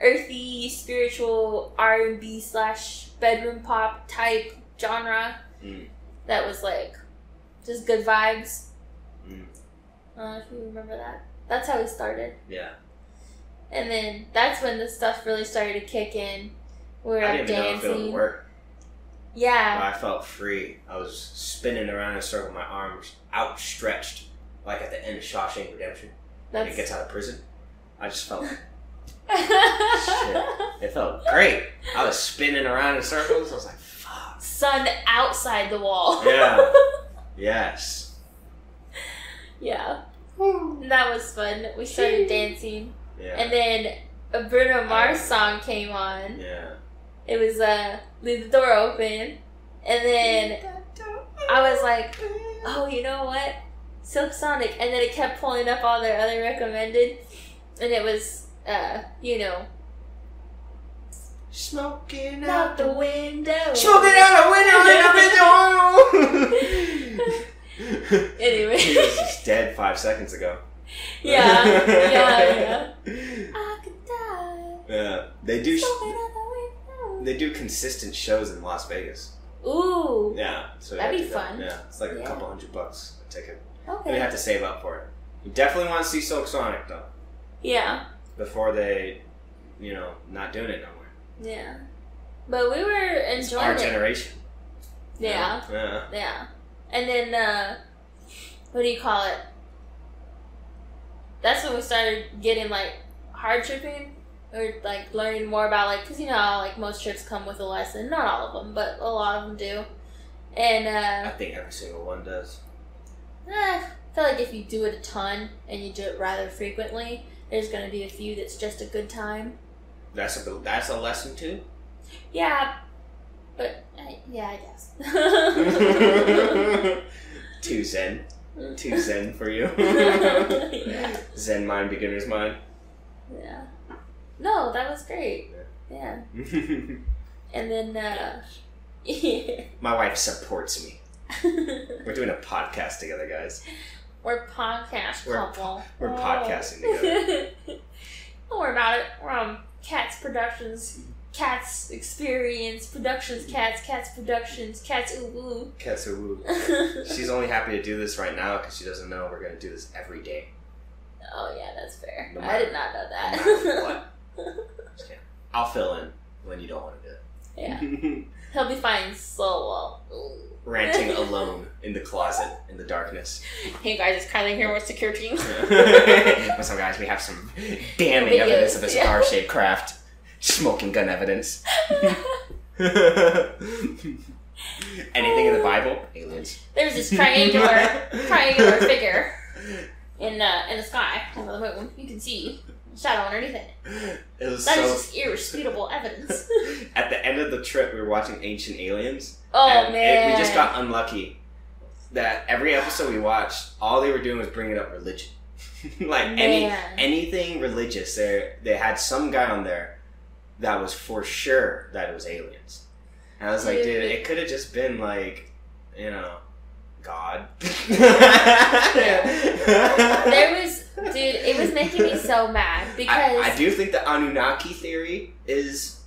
earthy, spiritual R and B slash bedroom pop type genre. Mm. That was like just good vibes. Mm. I don't know if you remember that. That's how we started, Yeah, and then that's when the stuff really started to kick in. We were I didn't even know if it would dancing. work. Yeah, I felt free. I was spinning around in a circle, my arms outstretched, like at the end of Shawshank Redemption. When he gets out of prison. I just felt it felt great. I was spinning around in circles. I was like, fuck. Sun outside the wall. Yeah. Yes. yeah. And that was fun. We started dancing. Yeah. And then a Bruno Mars song came on. yeah. It was uh Leave the Door Open. And then I was like, Oh, you know what? Silk Sonic and then it kept pulling up all their other recommended and it was uh, you know, Smoking out the window. Smoking out the window in the Anyway. he was just dead five seconds ago. Yeah, yeah, yeah. I could die. Yeah, they do. Smoking out the they do consistent shows in Las Vegas. Ooh. Yeah, so That'd be to go. fun. Yeah, it's like a couple hundred bucks a ticket. You Okay. have to save up for it. You definitely want to see Silk Sonic though Yeah. before they, you know, not doing it no more. Yeah. But we were It's enjoying our it. generation. Yeah. Yeah. Yeah. And then uh what do you call it? That's when we started getting like hard tripping or like learning more about like cuz you know like most trips come with a lesson, not all of them, but a lot of them do. And I uh think every single one does. eh, I feel like if you do it a ton and you do it rather frequently, there's going to be a few that's just a good time. That's a that's a lesson too. Yeah. But uh, yeah, I guess. Too zen. Too zen for you. yeah. Zen mind, beginner's mind. Yeah. No, that was great. Yeah. And then, uh, yeah. My wife supports me. We're doing a podcast together, guys. we're podcast We're- couple. we're Oh. podcasting together. Don't worry about it. We're on Katz Productions, Katz Experience Productions, Katz, Katz Productions, Katz Ooh Katz. Woo. She's only happy to do this right now because she doesn't know we're gonna do this every day. oh yeah, that's fair. No I did not know that. matter what. Just kidding. I'll fill in when you don't want to do it. yeah, it. he'll be fine solo. Ooh. Ranting alone in the closet in the darkness. Hey guys, it's Kylie here with security. What's up, guys? We have some damning Videos, evidence of a yeah. cigar shaped craft. Smoking gun evidence. Anything in the Bible? Aliens. There's this triangular triangular figure in uh, in the sky over the moon. You can see a shadow underneath it. It was That is so. just irrefutable evidence. At the end of the trip, we were watching Ancient Aliens. Oh and it- man, we just got unlucky that every episode we watched, all they were doing was bringing up religion. like any anything religious, they they had some guy on there that was for sure that it was aliens. And I was like, dude, Dude. it could have just been like, you know, God. there was dude. It was making me so mad because I, I do think the Anunnaki theory is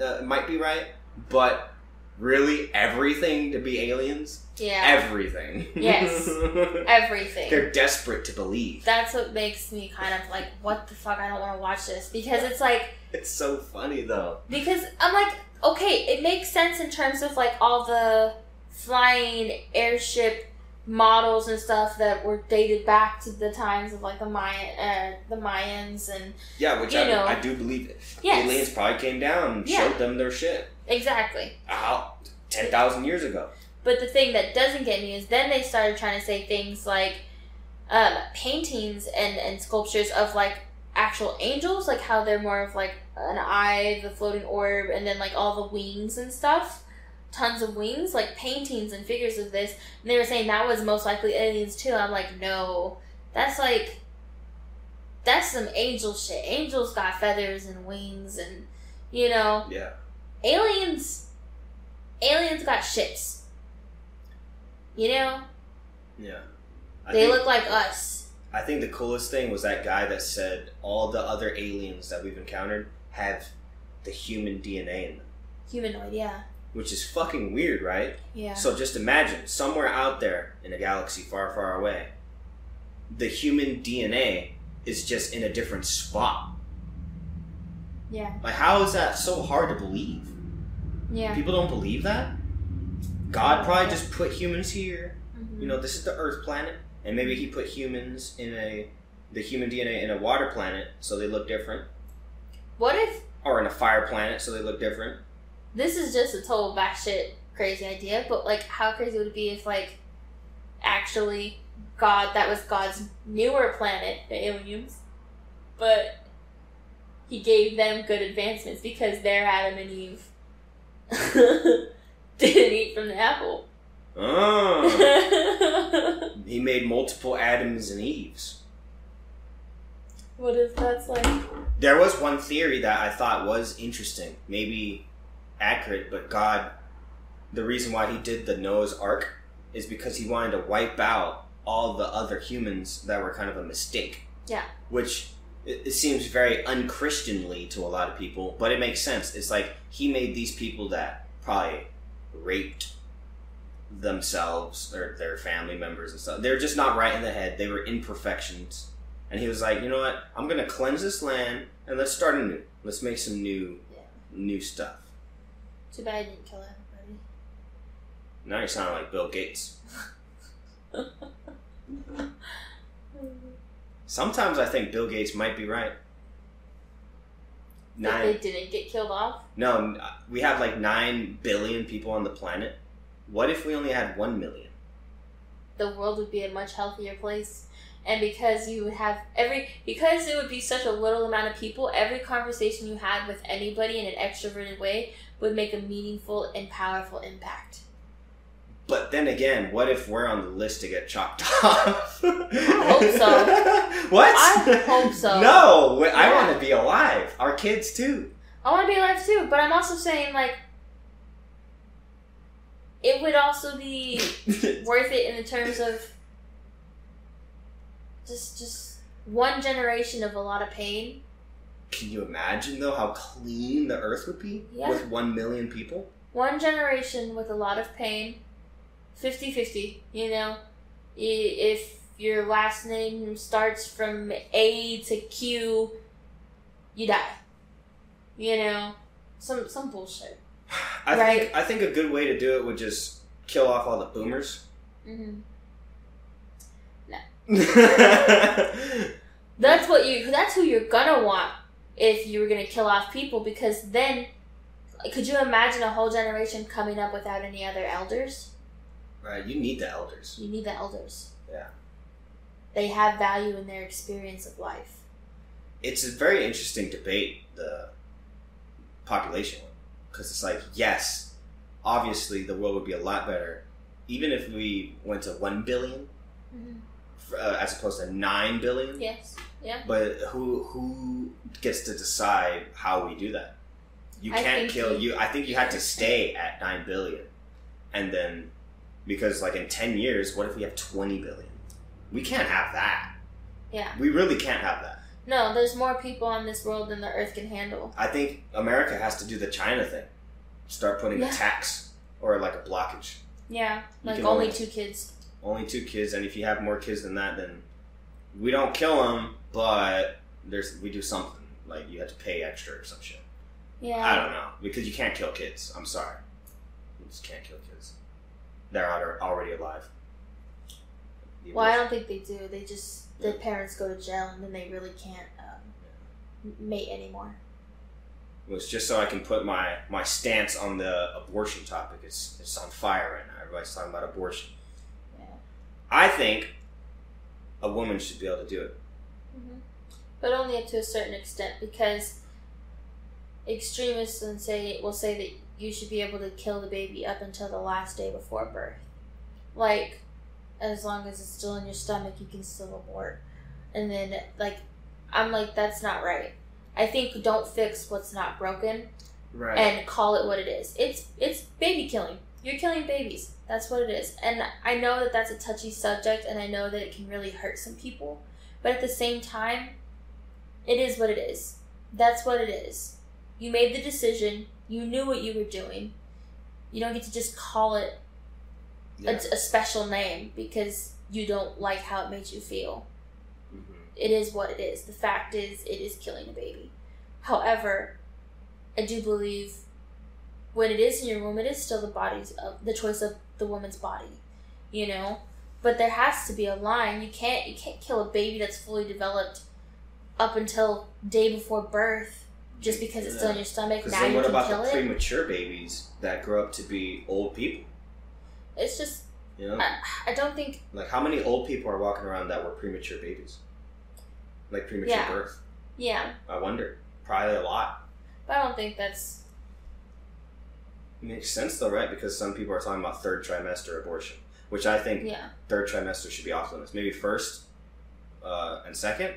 uh, might be right, but really everything to be aliens, yeah, everything. Yes. everything. They're desperate to believe. That's what makes me kind of like, what the fuck? I don't want to watch this because it's like It's so funny though. because I'm like, okay, it makes sense in terms of like all the flying airship models and stuff that were dated back to the times of like the Mayan, uh, the Mayans, and Yeah, which I, know. I do believe. yes, Aliens probably came down and Yeah. showed them their shit. exactly. How ten thousand years ago. But the thing that doesn't get me is then they started trying to say things like um, paintings and, and sculptures of like actual angels, like how they're more of like an eye, the floating orb, and then like all the wings and stuff. Tons of wings, like paintings and figures of this. And they were saying that was most likely aliens too. I'm like, no. That's like that's some angel shit. Angels got feathers and wings and you know, Yeah. aliens aliens got ships. You know? Yeah. I They think, look like us. I think the coolest thing was that guy that said all the other aliens that we've encountered have the human DNA in them. Humanoid, yeah. Which is fucking weird, right? Yeah. So just imagine somewhere out there in a galaxy far, far away, the human DNA is just in a different spot. yeah. Like, how is that so hard to believe? Yeah. People don't believe that. God probably just put humans here. Mhm. You know, this is the Earth planet, and maybe He put humans in a the human DNA in a water planet, so they look different, What if or in a fire planet, so they look different. This is just a total batshit crazy idea, but like how crazy would it be if like actually God that was God's newer planet, the aliens, but he gave them good advancements because they're Adam and Eve didn't eat from the apple. Oh, He made multiple Adams and Eves. what if that's like There was one theory that I thought was interesting, maybe accurate, but God, the reason why He did the Noah's Ark is because He wanted to wipe out all the other humans that were kind of a mistake. Yeah. Which it, it seems very unchristianly to a lot of people, but it makes sense. It's like he made these people that probably raped themselves or their family members and stuff. They're just not right in the head. They were imperfections. And he was like, you know what? I'm gonna cleanse this land and let's start anew. Let's make some new Yeah. new stuff. Too bad I didn't kill everybody. Now you sound like Bill Gates. Sometimes I think Bill Gates might be right. If Nine. they didn't get killed off. No, uh, we have like nine billion people on the planet. What if we only had one million? the world would be a much healthier place. And because you would have every, because it would be such a little amount of people, every conversation you had with anybody in an extroverted way would make a meaningful and powerful impact. But then again, what if we're on the list to get chopped off? I hope so. What? I hope so. No, I Yeah. want to be alive. Our kids too. I want to be alive too, but I'm also saying, like, it would also be worth it in the terms of just just one generation of a lot of pain. Can you imagine though how clean the Earth would be Yeah. with one million people? one generation with a lot of pain 50-50 you know if your last name starts from a to q you die you know some some bullshit I Right. think I think a good way to do it would just kill off all the boomers. hmm yeah, that's what you that's who you're gonna want if you were gonna kill off people because then could you imagine a whole generation coming up without any other elders right. You need the elders. you need the elders Yeah. they have value in their experience of life It's a very interesting debate the population one because it's like yes, obviously the world would be a lot better even if we went to one billion Mhm. f- uh, as opposed to nine billion. yes yeah But who who gets to decide how we do that? You I can't kill you- you. I think you had to stay at nine billion, and then because like in ten years, what if we have twenty billion? We can't have that. yeah We really can't have that. No, there's more people on this world than the Earth can handle. I think America has to do the China thing, start putting Yeah. a tax or like a blockage. Yeah, like only only- two kids. Only two kids, and if you have more kids than that, then we don't kill them, but there's we do something like you have to pay extra or some shit. Yeah. I don't know because you can't kill kids. I'm sorry, you just can't kill kids. They're al- already alive. Well, I don't think they do. They just the parents go to jail and then they really can't um, mate anymore. It was just so I can put my my stance on the abortion topic. It's it's on fire right now. Everybody's talking about abortion. Yeah. I think a woman should be able to do it. But only up to a certain extent because extremists and say will say that you should be able to kill the baby up until the last day before birth. Like, as long as it's still in your stomach, you can still abort. And then, like, I'm like, that's not right. I think don't fix what's not broken Right. and call it what it is. It's it's baby killing. You're killing babies. That's what it is. And I know that that's a touchy subject, and I know that it can really hurt some people. But at the same time, it is what it is. That's what it is. You made the decision. You knew what you were doing. You don't get to just call it yeah. a, a special name because you don't like how it made you feel. Mhm. It is what it is. The fact is, it is killing a baby. However, I do believe when it is in your womb, it is still the body's of the choice of the woman's body, you know. But there has to be a line. You can't you can't kill a baby that's fully developed up until day before birth just because it's still in your stomach. Now you what can about kill the it. premature babies that grow up to be old people? It's just You know, I, I don't think like how many old people are walking around that were premature babies, like premature Yeah. birth? yeah, I wonder. Probably a lot. but I don't think that's It makes sense though, right? Because some people are talking about third trimester abortion, which I think yeah. third trimester should be off limits. Maybe first uh, and second.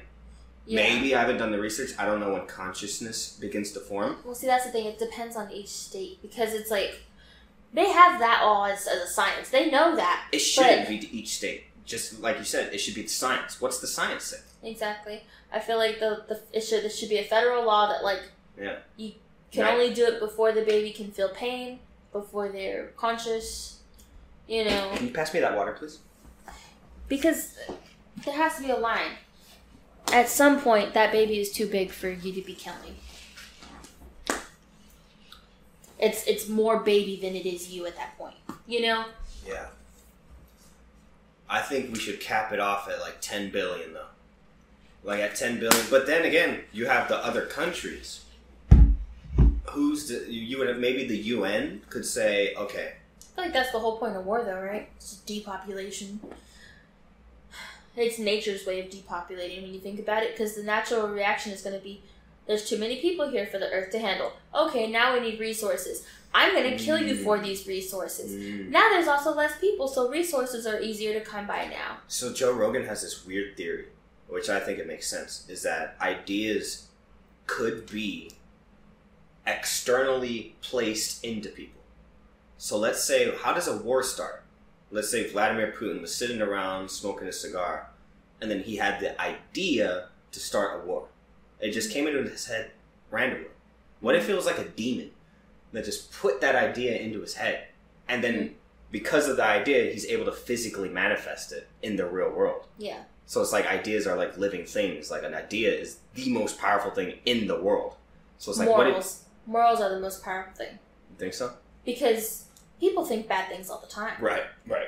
Yeah. Maybe I haven't done the research. I don't know when consciousness begins to form. Well, see, that's the thing. It depends on each state because it's like they have that all as, as a science. They know that. It shouldn't be to each state. Just like you said, it should be the science. What's the science say? Exactly. I feel like the, the it should there should be a federal law that like Yeah. you can Right. only do it before the baby can feel pain, before they're conscious. You know, Can you pass me that water, please? because there has to be a line. At some point, that baby is too big for you to be killing. It's it's more baby than it is you at that point. You know. Yeah. I think we should cap it off at like 10 billion, though. Like at 10 billion. But then again, you have the other countries. Who's the. You would have. Maybe the UN could say, okay, I feel like that's the whole point of war, though, right? It's depopulation. It's nature's way of depopulating when you think about it, because the natural reaction is going to be there's too many people here for the earth to handle. Okay, now we need resources. I'm going to kill you for these resources. mm. Now there's also less people, so resources are easier to come by now. So Joe Rogan has this weird theory, which I think it makes sense, is that ideas could be externally placed into people. So let's say, how does a war start? Let's say Vladimir Putin was sitting around smoking a cigar, and then he had the idea to start a war. It just came into his head randomly. What if it was like a demon that just put that idea into his head, and then because of the idea, he's able to physically manifest it in the real world. Yeah. So it's like ideas are like living things. Like an idea is the most powerful thing in the world. So it's like, what Morals. Morals are the most powerful thing. you think so? Because people think bad things all the time. Right, right.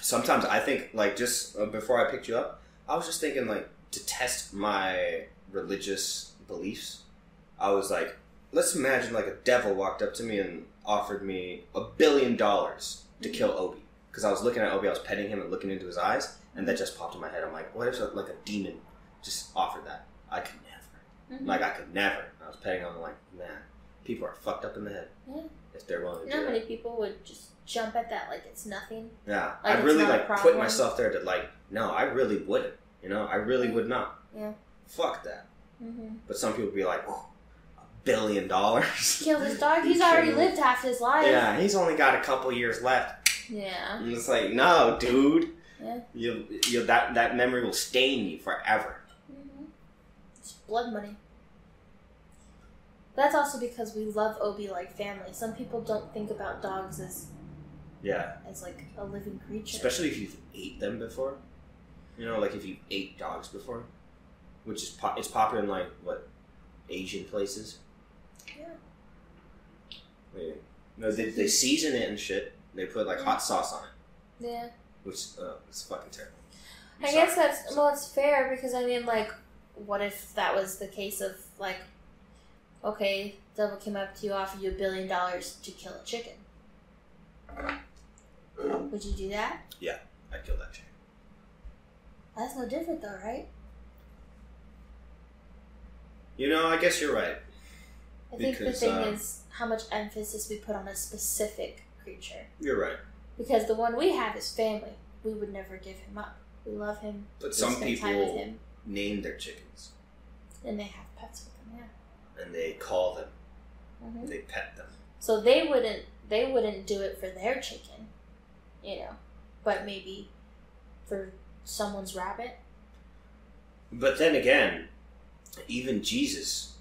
Sometimes I think, like, just uh, before I picked you up, I was just thinking, like, to test my religious beliefs, I was like, let's imagine, like, a devil walked up to me and offered me a billion dollars to kill Obi. Because I was looking at Obi, I was petting him and looking into his eyes, and that just popped in my head. I'm like, what if, like, a demon just offered that? I could never. Mhm. Like, I could never. I was petting him, I'm like, man, people are fucked up in the head. Yeah. If they're willing to You know do how that. many people would just jump at that like it's nothing? Yeah, Like, I'd really like put myself there to like, no, I really wouldn't. You know, I really would not. Yeah. Fuck that. Mm-hmm. But some people be like, oh, a billion dollars. Kill this dog. He's already lived half his life. Yeah, he's only got a couple years left. Yeah. And it's like, no, dude. Yeah. You, you, that that memory will stain you forever. hmm It's blood money. That's also because we love Obi like family. Some people don't think about dogs as Yeah, as like a living creature. especially if you've ate them before. You know, like if you ate dogs before, which is po- it's popular in like what Asian places. Yeah. They, no, they, they season it and shit. They put like hot sauce on it. yeah. which uh, is fucking terrible. I'm I sorry. guess that's well, it's fair because I mean, like, what if that was the case of like, okay, the devil came up to you, offered you a billion dollars to kill a chicken. Would you do that? Yeah, I'd kill that chicken. That's no different, though, right? You know, I guess you're right. I think Because, the thing uh, is how much emphasis we put on a specific creature. You're right. Because the one we have is family. We would never give him up. We love him. But we some spend time with people him, name their chickens and they have pets with them. Yeah. And they call them, hmm they pet them. So they wouldn't they wouldn't do it for their chicken, you know, but maybe for someone's rabbit. But then again, even Jesus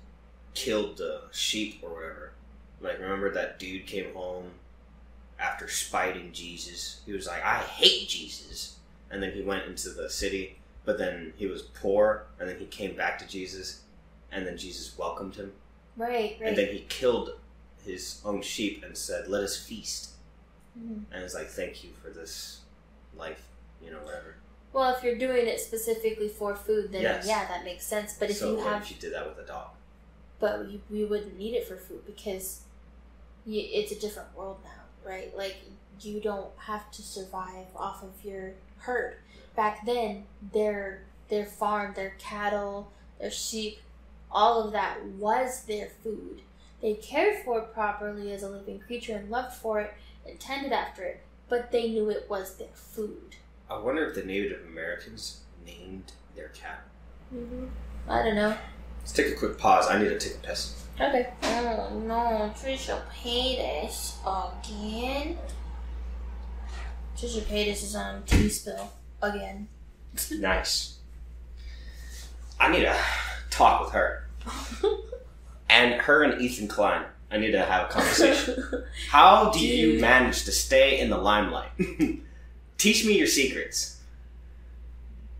killed the sheep or whatever. Like, remember that dude came home after spiting Jesus? He was like, I hate Jesus. And then he went into the city, but then he was poor, and then he came back to Jesus, and then Jesus welcomed him. Right, right. And then he killed his own sheep and said, Let us feast. Mhm. And it's like, Thank you for this life, you know, whatever. Well, if you're doing it specifically for food, then Yes. yeah, that makes sense. But if so you have, if you did that with a dog? but we, we wouldn't need it for food because you, it's a different world now, right? Like you don't have to survive off of your herd. Back then, their their farm, their cattle, their sheep, all of that was their food. They cared for it properly as a living creature and loved for it and tended after it, but they knew it was their food. I wonder if the Native Americans named their cattle. Mm-hmm. I don't know. Let's take a quick pause. I need to take a piss. Okay. Oh no, Trisha Paytas again. Trisha Paytas is on tea spill again. Nice. I need to talk with her. and her and Ethan Klein. I need to have a conversation. How do you manage to stay in the limelight? Teach me your secrets.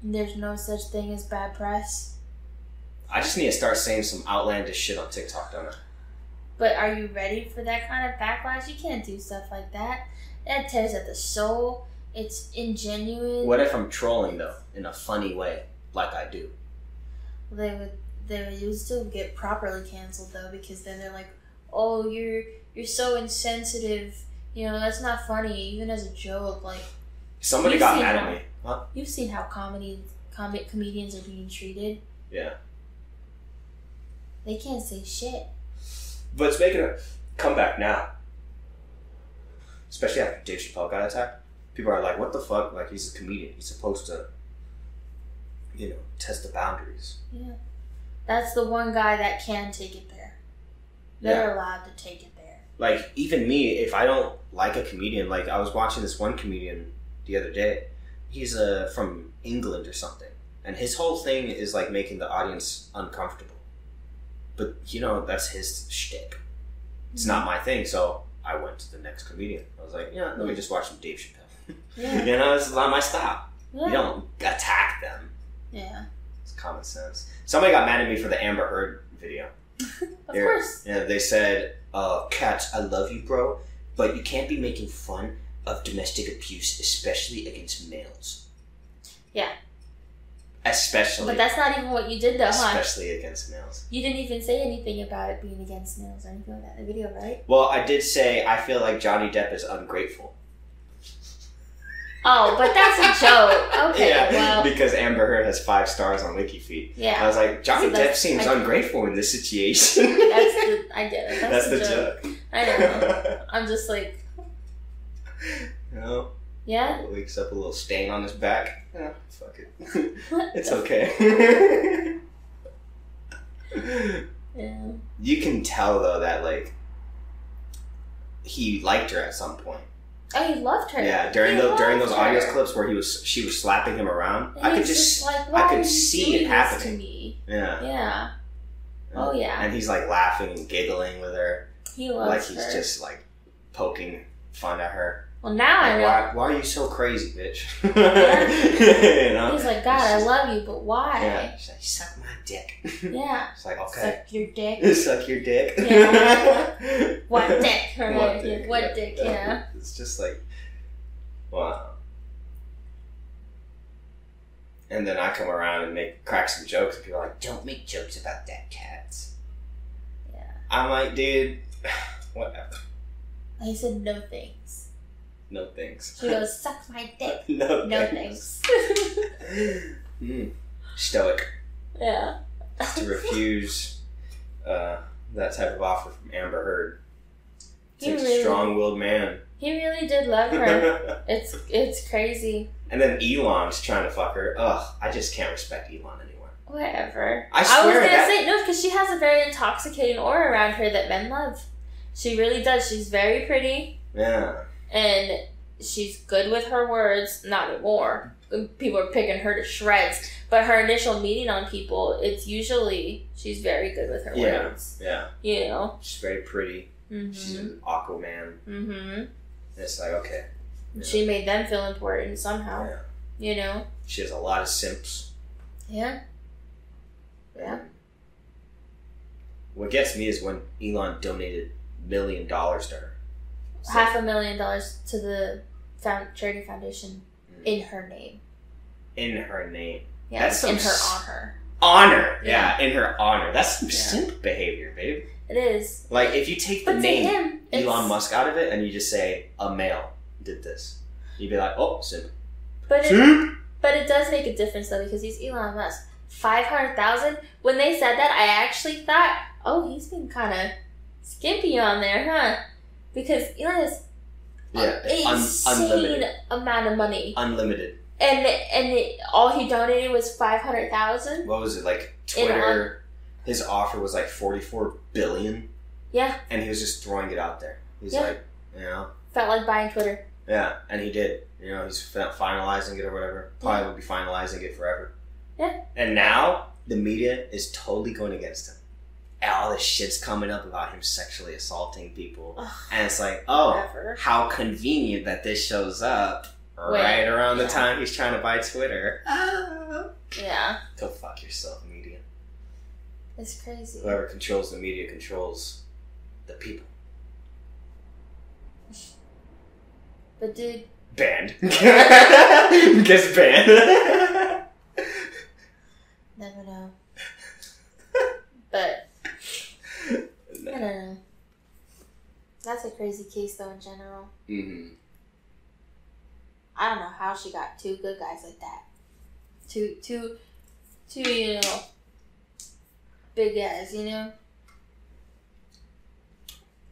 There's no such thing as bad press. I just need to start saying some outlandish shit on TikTok, don't I? But are you ready for that kind of backlash? You can't do stuff like that. That tears at the soul. It's ingenuine. What if I'm trolling though, in a funny way, like I do? They would they would you still get properly canceled though because then they're like, oh you're you're so insensitive. You know that's not funny even as a joke. Like Somebody got mad at me. Huh? you've seen how comedy com- comedians are being treated. Yeah. They can't say shit. But it's making a comeback now. Especially after Dave Chappelle got attacked. People are like, what the fuck? Like, he's a comedian. He's supposed to, you know, test the boundaries. That's the one guy that can take it there. They're allowed to take it there. Like, even me, if I don't like a comedian, like, I was watching this one comedian the other day. He's uh, from England or something. And his whole thing is, like, making the audience uncomfortable. But, you know, that's his shtick. It's not my thing, so I went to the next comedian. I was like, yeah, let me just watch some Dave Chappelle. Yeah. You know, this is not my style. Yeah. You don't attack them. Yeah. Common sense. Somebody got mad at me for the Amber Heard video. Of Here. course. Yeah, they said, uh, Katz, I love you, bro, but you can't be making fun of domestic abuse, especially against males. Yeah. Especially. But that's not even what you did though, huh? especially against males. You didn't even say anything about it being against males or anything like that in the video, right? Well, I did say I feel like Johnny Depp is ungrateful. Oh, but that's a joke. Okay, yeah, well, because Amber Heard has five stars on WikiFeet. Yeah. I was like, Johnny So Depp seems I- ungrateful in this situation. That's the, I get it. That's That's, the, the joke. joke. I know. I'm just like, You know, yeah. wakes up a little stain on his back. Yeah, fuck it. It's okay. Yeah. you can tell though that like he liked her at some point. Oh, he loved her. Yeah, during He the during those loved audio her. clips where he was she was slapping him around. And I could he's just like, I could see it happening. To me? yeah. Yeah. Oh, yeah. And he's like laughing and giggling with her, He loves like he's her. just like poking fun at her. Well, now I Like, know. why, why are you so crazy, bitch? Yeah. you know? He's like, God, I love you, but why? Yeah. She's like, suck my dick. Yeah. It's like, okay. Suck your dick. Suck your dick. Yeah. What dick? Or What yeah, dick? What dick? Yeah. It's just like, wow. And then I come around and make crack some jokes, and people are like, "Don't make jokes about that, Katz." Yeah. I'm like, dude, whatever. I said no thanks. No thanks. She goes, suck my dick. no, No thanks. thanks. Mm. Stoic yeah. to refuse uh, that type of offer from Amber Heard. He Takes a really- strong-willed man. He really did love her. it's it's crazy. and then Elon's trying to fuck her. Ugh, I just can't respect Elon anymore. Whatever. I was gonna that- say no, because she has a very intoxicating aura around her that men love. She really does. She's very pretty Yeah. And she's good with her words. Not anymore. People are picking her to shreds. But her initial meeting on people, it's usually she's very good with her Yeah. words. Yeah. You know. She's very pretty. She's Mm-hmm. an Aquaman. Mm-hmm. It's like, okay. She made them feel important somehow. Yeah. You know. She has a lot of simps. Yeah. Yeah. What gets me is when Elon donated million dollars to her. So- Half a million dollars to the found charity foundation Mm. in her name. in her name. Yeah, That's in her honor. Honor. Yeah, in her honor. That's some Yeah. simp behavior, babe. It is. Like if you take the But name him, Elon Musk out of it and you just say a male did this, you'd be like, oh, simp. But it, but it does make a difference though because he's Elon Musk. Five hundred thousand. When they said that, I actually thought, oh, he's been kind of skimpy on there, huh? Because Elon has Yeah, un- insane unlimited. amount of money, Unlimited. and and it, all he donated was five hundred thousand. What was it like? Twitter. His offer was like forty-four billion, Yeah, and he was just throwing it out there. He's Yeah. like, you know, felt like buying Twitter. yeah, and he did. You know, he's finalizing it or whatever. Probably will be finalizing it forever. Yeah. And now the media is totally going against him. And all this shit's coming up about him sexually assaulting people. Ugh. And it's like, oh, Whatever. how convenient that this shows up When- right around the time he's trying to buy Twitter. Ah. Yeah, Go fuck yourself, media. it's crazy. Whoever controls the media controls the people. But dude, Banned. Gets banned. never know. But I don't know. That's a crazy case though in general. hmm I don't know how she got two good guys like that. Two two two, you know big guys, you know?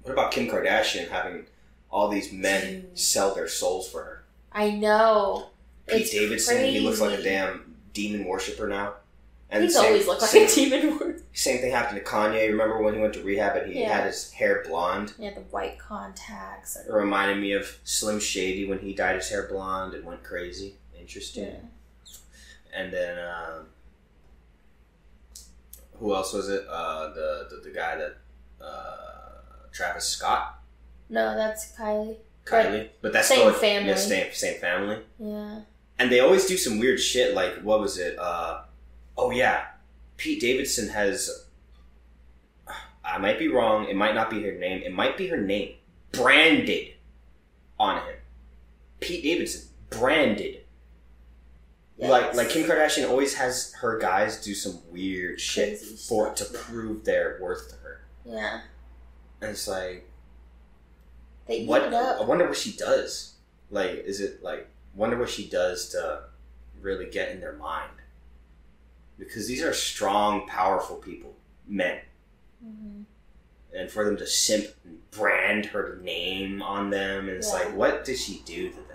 What about Kim Kardashian having all these men Dude. sell their souls for her? I know. Pete It's Davidson, he looks like a damn demon worshiper now. And He's same- always looked like same, a demon word. Same thing happened to Kanye. Remember when he went to rehab and he Yeah. had his hair blonde? Yeah, the white contacts. It reminded me of Slim Shady when he dyed his hair blonde and went crazy. Interesting. Yeah. And then um, who else was it? Uh, the, the the guy that uh, Travis Scott, No, that's Kylie. Kylie, but that's same still family. Yeah, same same family. Yeah. And they always do some weird shit. Like what was it? Uh, oh yeah, Pete Davidson has. I might be wrong. It might not be her name. It might be her name branded on him. Pete Davidson branded like Yes. like Kim Kardashian always has her guys do some weird shit Crazy for to stuff. prove their worth to her, Yeah. and it's like They what I wonder what she does. Like, is it like wonder what she does to really get in their mind? Because these are strong, powerful people, men, Mhm. and for them to simp and brand her name on them, and it's Yeah. like, what did she do to them?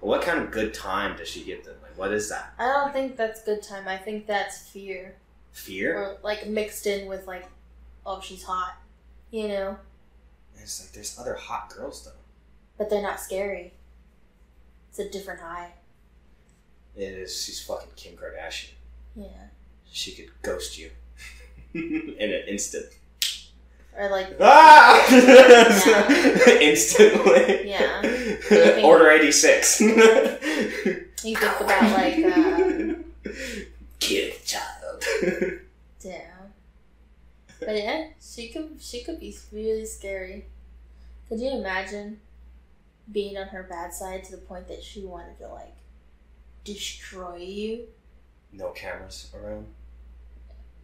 What kind of good time does she give them? Like, what is that? I don't think that's good time. I think that's fear. Fear? Or like mixed in with like, oh, she's hot. You know? And it's like there's other hot girls though. But they're not scary. It's a different high. It is. She's fucking Kim Kardashian. Yeah. She could ghost you in an instant. Or like, Ah! Yeah. Instantly. Yeah. Order eighty six. you think about like, um, Kill child. damn. But yeah, she could she could be really scary. Could you imagine being on her bad side to the point that she wanted to like destroy you? No cameras around.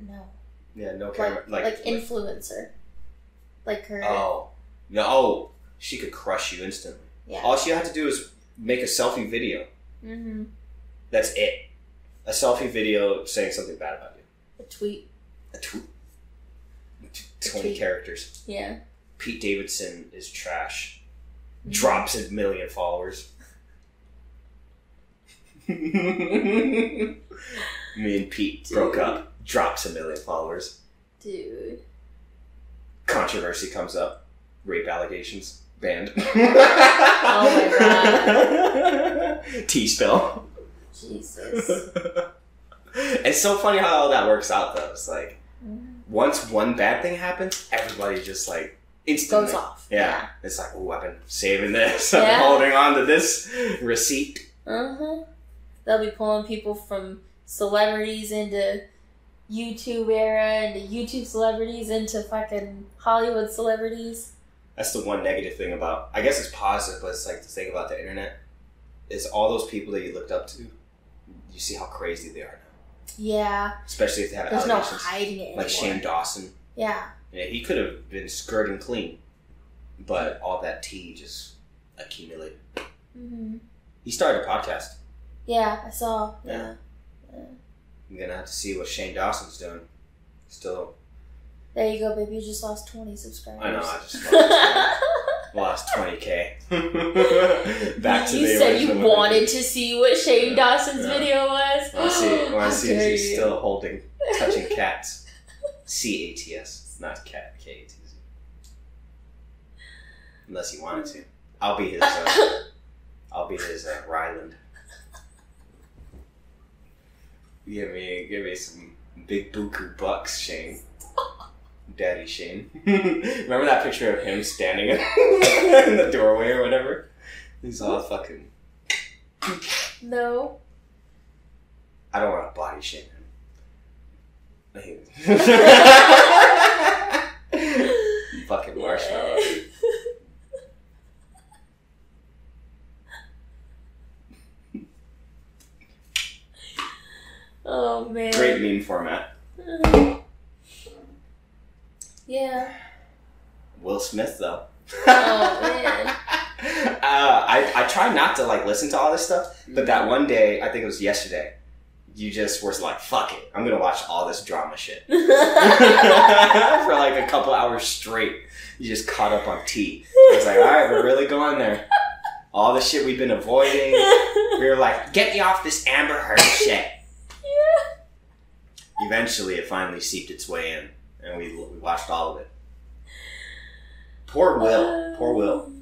No. Yeah, no camera. Like like, Like, influencer. Like her oh no! Oh, she could crush you instantly. yeah. All she had to do is make a selfie video. Mm-hmm. That's it. A selfie video saying something bad about you. A tweet. A tweet. Twenty tweet. characters. Yeah. Pete Davidson is trash. Mhm. Drops a million followers. Me and Pete broke up. Drops a million followers. Dude. Controversy comes up. Rape allegations. Banned. Oh my god. T spell. Jesus. it's so funny how all that works out though. It's like Mhm. once one bad thing happens, everybody just like instantly Goes off. Yeah. It's like, oh, I've been saving this. I've been holding on to this receipt. Uh huh. They'll be pulling people from celebrities into YouTube era, into YouTube celebrities, into fucking Hollywood celebrities. That's the one negative thing about. I guess it's positive, but it's like the thing about the internet is all those people that you looked up to. You see how crazy they are now, Yeah. especially if they have There's no allegations. hiding it anymore. like Shane Dawson. Yeah. Yeah, he could have been skirting clean, but all that tea just accumulated. hmm He started a podcast. Yeah, I saw. Yeah. Yeah. I'm gonna have to see what Shane Dawson's doing. Still, There you go, baby. You just lost 20 subscribers. I know. I just lost, lost 20k. Back to you the said you wanted to see what Shane Yeah. Dawson's Yeah. video was. I want to see. I want How to see if he's still holding, touching cats. C A T S, not cat. K A T Z. Unless he wanted to, I'll be his. Uh, I'll be his uh, Ryland. Give me, give me some Big Buku Bucks Shane. Daddy Shane. Remember that picture of him standing in the doorway or whatever? He's all fucking. No. I don't want to body shame him. fucking marshmallow. oh man. Great meme format. Yeah. Will Smith though. Oh man. uh, I, I try not to like listen to all this stuff, but that one day, I think it was yesterday, you just were like, fuck it, I'm gonna watch all this drama shit. For like a couple hours straight. You just caught up on tea. I was like, alright, we're really going there. All the shit we've been avoiding. We were like, get me off this Amber Heard shit. Eventually, it finally seeped its way in, and we, we watched all of it. Poor Will. Poor Will.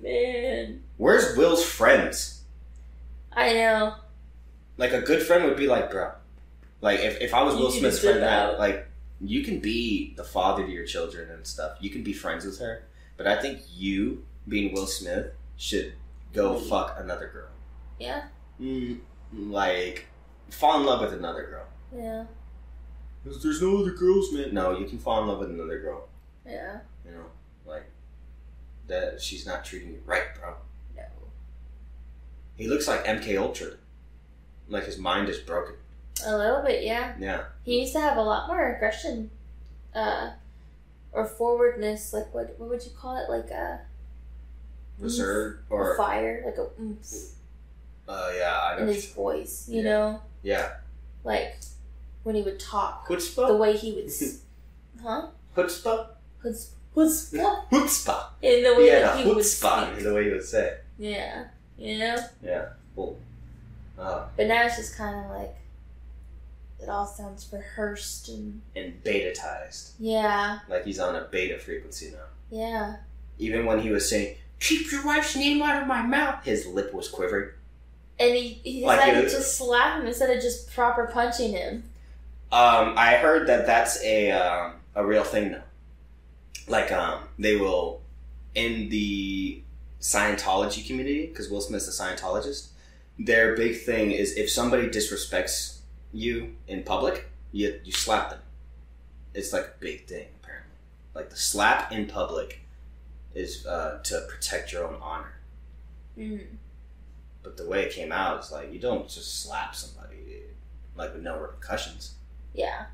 Man. Where's Will's friends? I know. Like, a good friend would be like, bro. Like, if, if I was You Will Smith's friend, that, like, you can be the father to your children and stuff. You can be friends with her. But I think you, being Will Smith, should go fuck another girl. Yeah. Mm, like, fall in love with another girl. Yeah. There's no other girls, man. No, you can fall in love with another girl. Yeah. You know, like that. She's not treating you right, bro. No. He looks like MK Ultra. Like his mind is broken. A little bit, yeah. Yeah. He used to have a lot more aggression, uh, or forwardness. Like what? What would you call it? Like a, Reserved a or fire, like a oomph uh yeah, I in know. his voice. You Yeah. know, Yeah. like when he would talk, the way he would, s- huh? Chutzpah. Hus- Chutzpah. Chutzpah. In the way had that a he would chutzpah. speak. Is the way he would say. it. Yeah. You know. Yeah. Well. Uh, But now it's just kind of like it all sounds rehearsed and and beta-tized. yeah, Like he's on a beta frequency now. yeah. Even when he was saying, "Keep your wife's name out of my mouth," his lip was quivering. And he, he Like decided to slap him instead of just proper punching him. Um, I heard that that's a um, a real thing though. Like, um, they will in the Scientology community because Will Smith's a Scientologist. Their big thing is if somebody disrespects you in public, you you slap them. It's like a big thing apparently. Like the slap in public is uh, to protect your own honor. Mm. But the way it came out is like you don't just slap somebody like with no repercussions. Yeah,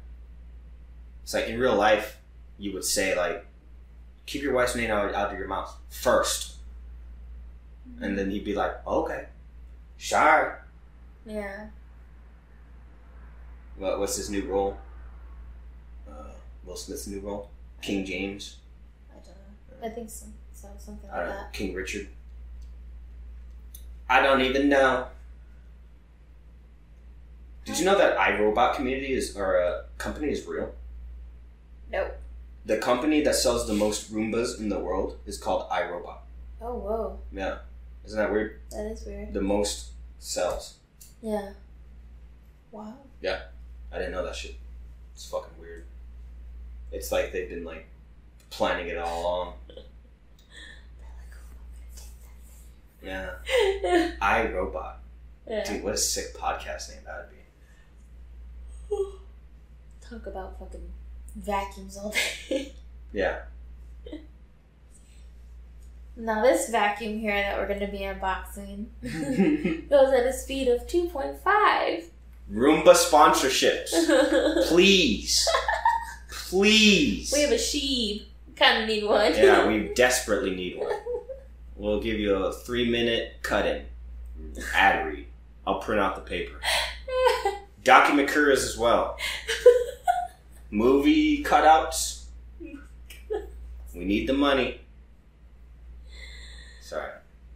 It's like in real life, you would say like, keep your wife's name out, out of your mouth first, and then he'd be like, okay, sure. yeah. What, what's his new role? Uh, Will Smith's new role? King James? I don't know. I think so. So something like don't know. that. King Richard? I don't even know. Did you know that iRobot community is or a company is real? Nope. The company that sells the most Roombas in the world is called iRobot. Oh whoa, Yeah, isn't that weird? that is weird. The most sells. Yeah. Wow. Yeah. I didn't know that shit. It's fucking weird. It's like they've been like planning it all along. Yeah. I Robot. yeah. Dude, what a sick podcast name that would be. Talk about fucking vacuums all day. Yeah. now this vacuum here that we're gonna be unboxing goes at a speed of two point five. Roomba sponsorships. Please. Please. We have a sheep. Kind of need one. yeah, we desperately need one. We'll give you a three minute cut in. Ad read. I'll print out the paper. Document curious as well. Movie cutouts. We need the money. Sorry.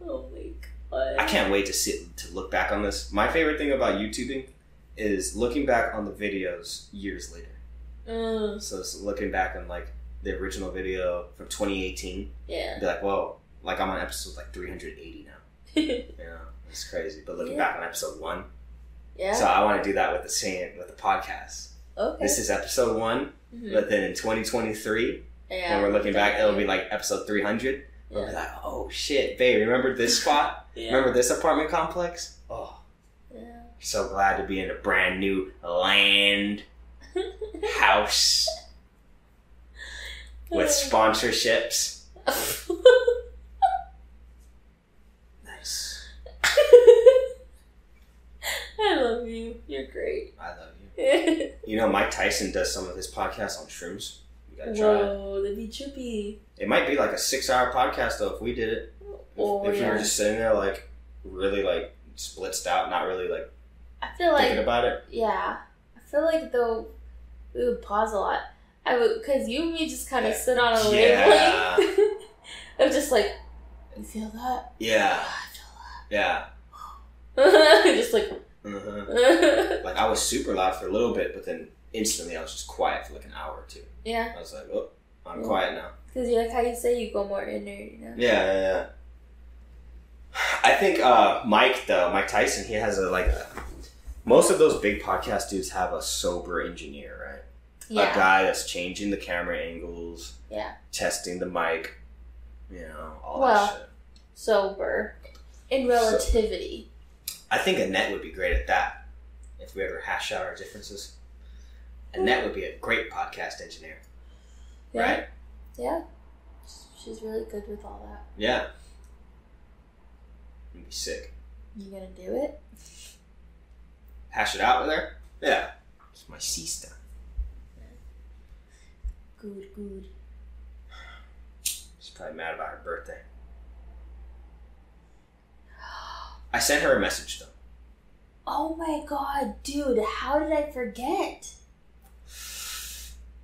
oh my god. I can't wait to sit to look back on this. My favorite thing about YouTubing is looking back on the videos years later. Mm, So it's looking back on like the original video from 2018, yeah. be like, whoa, like I'm on episode like 380 now. Yeah, it's crazy. But looking Yeah. back on episode one, Yeah. So I want to do that with the same with the podcast. okay. This is episode one, Mhm. but then in 2023, yeah, when we're looking back, it'll be like episode 300. We'll be like, oh shit, babe, remember this spot? Yeah. Remember this apartment complex? Oh, Yeah. so glad to be in a brand new land house with sponsorships. Nice. I love you. You're great. I love you. You know, Mike Tyson does some of his podcasts on shrooms. You gotta try it. Whoa, that'd be trippy. It might be like a six-hour podcast though if we did it. If, Oh, if we yeah. were just sitting there like really like splitzed out, not really like I feel thinking like about it. yeah. I feel like though we would pause a lot. I would because you and me just kind of sit on a Yeah. wavelength of just like you feel that. Yeah, oh, I yeah. feel that. just like. Uh Like I was super loud for a little bit, but then instantly I was just quiet for like an hour or two. yeah, I was like, oh, I'm Yeah. quiet now. because you like how you say you go more inner, you know. Yeah, yeah, yeah. I think uh, Mike, though, Mike Tyson, he has a like a. Most of those big podcast dudes have a sober engineer, right? Yeah. A guy that's changing the camera angles, Yeah. testing the mic, you know, all Well- that shit. Sober. In relativity. I think Annette would be great at that. If we ever hash out our differences, Annette would be a great podcast engineer, Yeah. right? Yeah. She's really good with all that. Yeah. It'd be sick. You gonna do it? Hash it out with her? Yeah. It's my sister. Good, good. She's probably mad about her birthday. I sent her a message though. Oh my god, dude, how did I forget?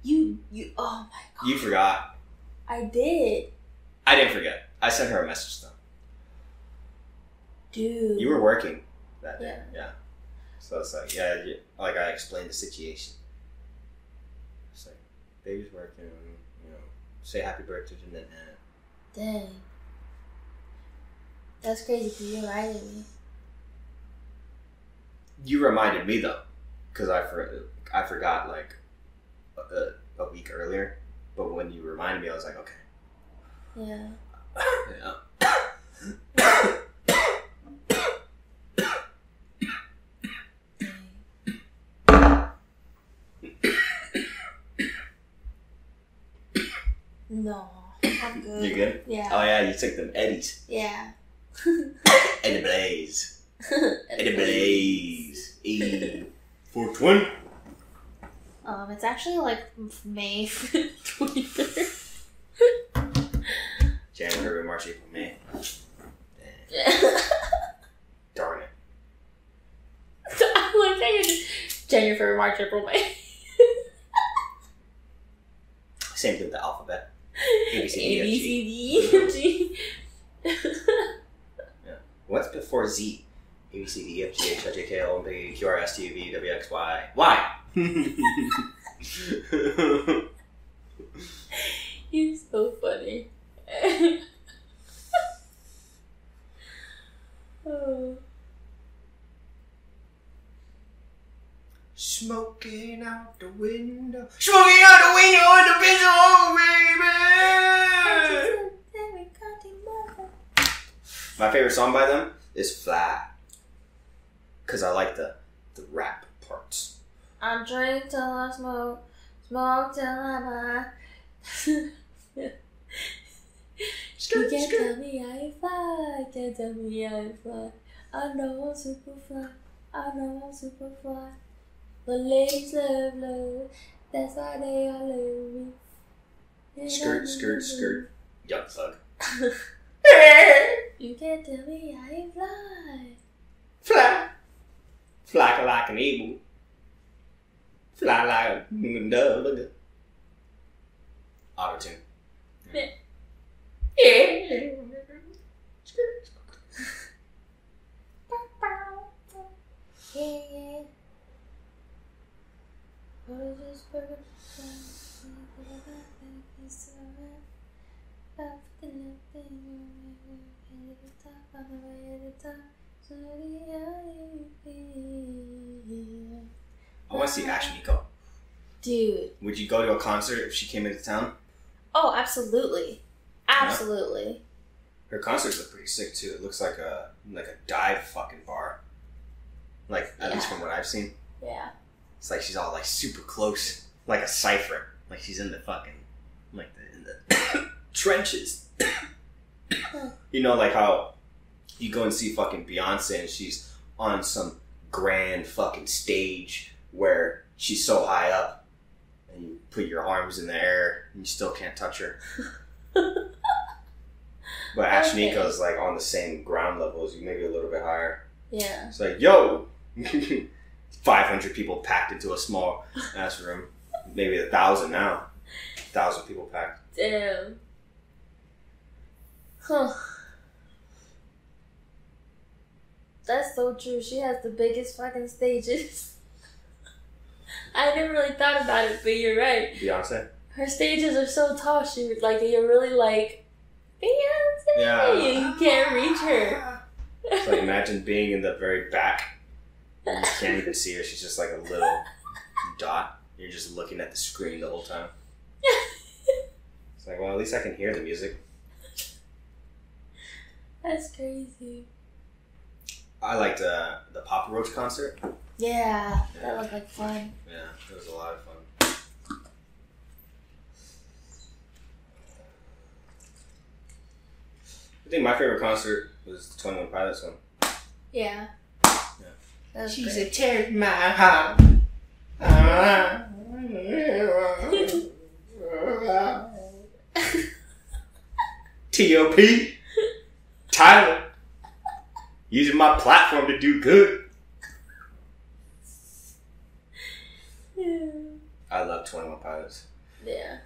You, you, oh my god. You forgot. I did. I didn't forget. I sent her a message though. Dude. You were working that day. Yeah. Yeah. So it's like, yeah, like I explained the situation. It's like, baby's working, you know, say happy birthday to Nanette. Dang. That's crazy because you reminded me. You reminded me though, because I for, I forgot like a, a week earlier. But when you reminded me, I was like, okay. Yeah. Yeah. No, I'm good. You good? Yeah. Oh yeah, you took them Eddies. Yeah. Eddie Blaze. Eddie Blaze. E. 420. Um, it's actually like May 23rd. January, February, March, April, May. Yeah. Darn it. I like how January, February, March, April, May. Same thing with the alphabet. A, B, C, D, F, B, C, D, E, F, G. What's before Z? A, B, C, D, E, F, G, H, I, J, K, L, M, N, P, Q, R, S, T, U, V, W, X, Y. Y! You're so funny. oh. Smoking out the window. Smoking out the window in the bitch home, baby! My favorite song by them is Fly. Because I like the, the rap parts. I drink till I smoke, smoke till I'm high. you Skirt, can't skirt. tell me I fly, can't tell me I fly. I know I'm super fly, I know I'm super fly. But ladies love love, that's why they all love me. And Skirt, I skirt, skirt. Young thug. you. Can't tell me I ain't fly. Fly. Fly like an eagle. Fly like a dove. Auto tune. Yeah, yeah. What is this bird? I want to see Ashnikko. Dude. Would you go to a concert if she came into town? Oh, absolutely. Absolutely. Her concerts look pretty sick too. It looks like a like a dive fucking bar. Like at least from what I've seen, Yeah. it's like she's all like super close, like a cipher. Like she's in the fucking like the, in the trenches. you know, like how you go and see fucking Beyonce and she's on some grand fucking stage where she's so high up, and you put your arms in the air and you still can't touch her. But Ash Okay. Nico's like on the same ground level as you, maybe a little bit higher. Yeah. It's like, yo, 500 people packed into a small ass room. Maybe a thousand now. thousand people packed. Damn. Huh. That's so true. She has the biggest fucking stages. I never really thought about it, but you're right. Beyonce? Her stages are so tall. She like you're really like Beyonce. Yeah. You can't reach her. So like, imagine being in the very back. and You can't even see her. She's just like a little dot. You're just looking at the screen the whole time. It's like, well, at least I can hear the music. That's crazy. I liked uh, the Papa Roach concert. Yeah, that looked like fun. Yeah, it was a lot of fun. I think my favorite concert was the Twenty One Pilots one. Yeah. That was She's great. a tear my heart. T.O.P. Tyler. Using my platform to do good. I love 21 Pilots. yeah.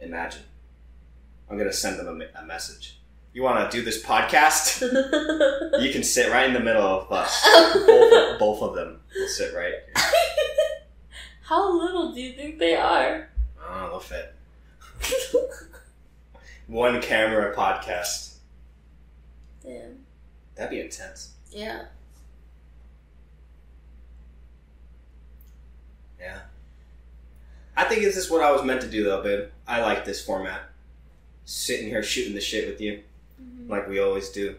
Imagine. I'm going to send them a, a message. You want to do this podcast? You can sit right in the middle of us. Both, both of them will sit right. How little do you think they are? Oh, they'll fit. One camera podcast. Damn. That'd be intense. Yeah. Yeah. I think this is what I was meant to do, though, babe. I like this format. Sitting here shooting the shit with you, Mhm. like we always do.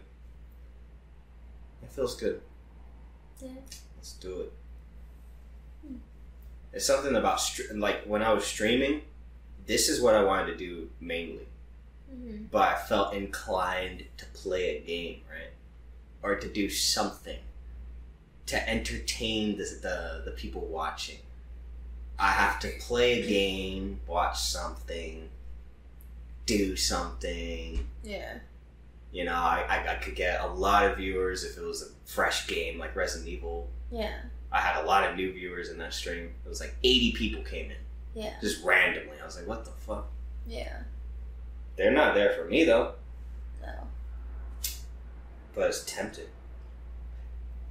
It feels good. Yeah. Let's do it. It's something about str- like when I was streaming. This is what I wanted to do mainly, Mhm. but I felt inclined to play a game, right, or to do something to entertain the the, the people watching. I have to play a game, watch something, do something. Yeah. You know, I, I, I could get a lot of viewers if it was a fresh game like Resident Evil Yeah. I had a lot of new viewers in that stream. It was like 80 people came in Yeah. just randomly. I was like, what the fuck? Yeah. They're not there for me though, No. but it's tempting.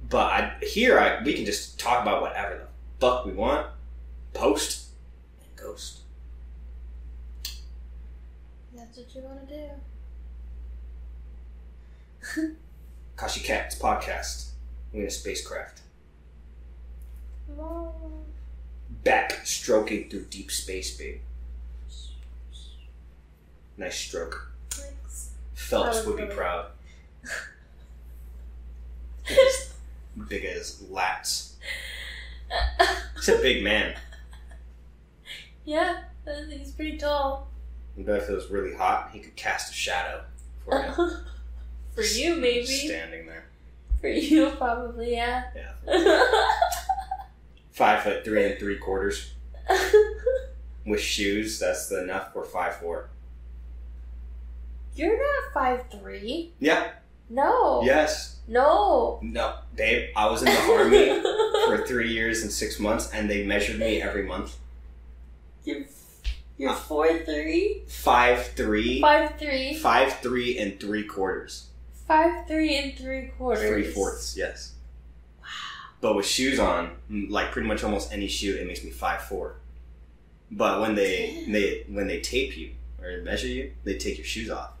But I, here, I, we can just talk about whatever the fuck we want, post, and ghost. That's what you want to do. Kashi Katz podcast. We're in a spacecraft. Mom. Back stroking through deep space, babe. Nice stroke. Thanks. Phelps would be really- proud. Big as lats. He's a big man. yeah, uh, he's pretty tall. I bet if it was really hot, he could cast a shadow for him. For you, maybe. Standing there. For you, probably, yeah. Yeah. Five foot three and three quarters. With shoes, that's enough for five four. You're not five three. Yeah. No. Yes. No. No. Babe, I was in the army for three years and six months and they measured me every month. You're you're Five three and three quarters. five three and three quarters. Three fourths, yes. Wow. But with shoes on, like pretty much almost any shoe, it makes me five four. But when they they when they tape you or measure you, they take your shoes off.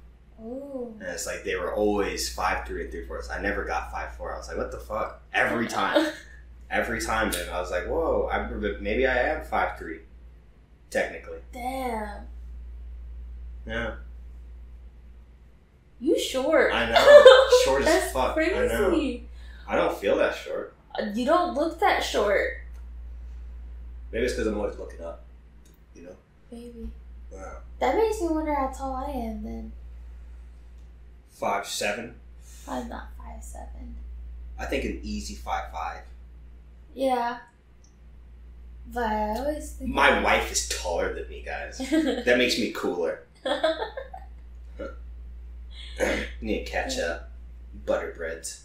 Ooh. And it's like they were always five three and three fourths. I never got five four. I was like, what the fuck? Every time, every time. Then I was like, whoa, I, maybe I am five three, technically. Damn. Yeah, You short. I know. Short as fuck. I know. I don't feel that short. You don't look that short. Maybe it's because I'm always looking up. You know. Maybe. Wow. That makes me wonder how tall I am then. Five seven. I'm not five seven. I think an easy five five. Yeah. But I always think My wife is taller than me, guys. That makes me cooler. Need ketchup, butter breads.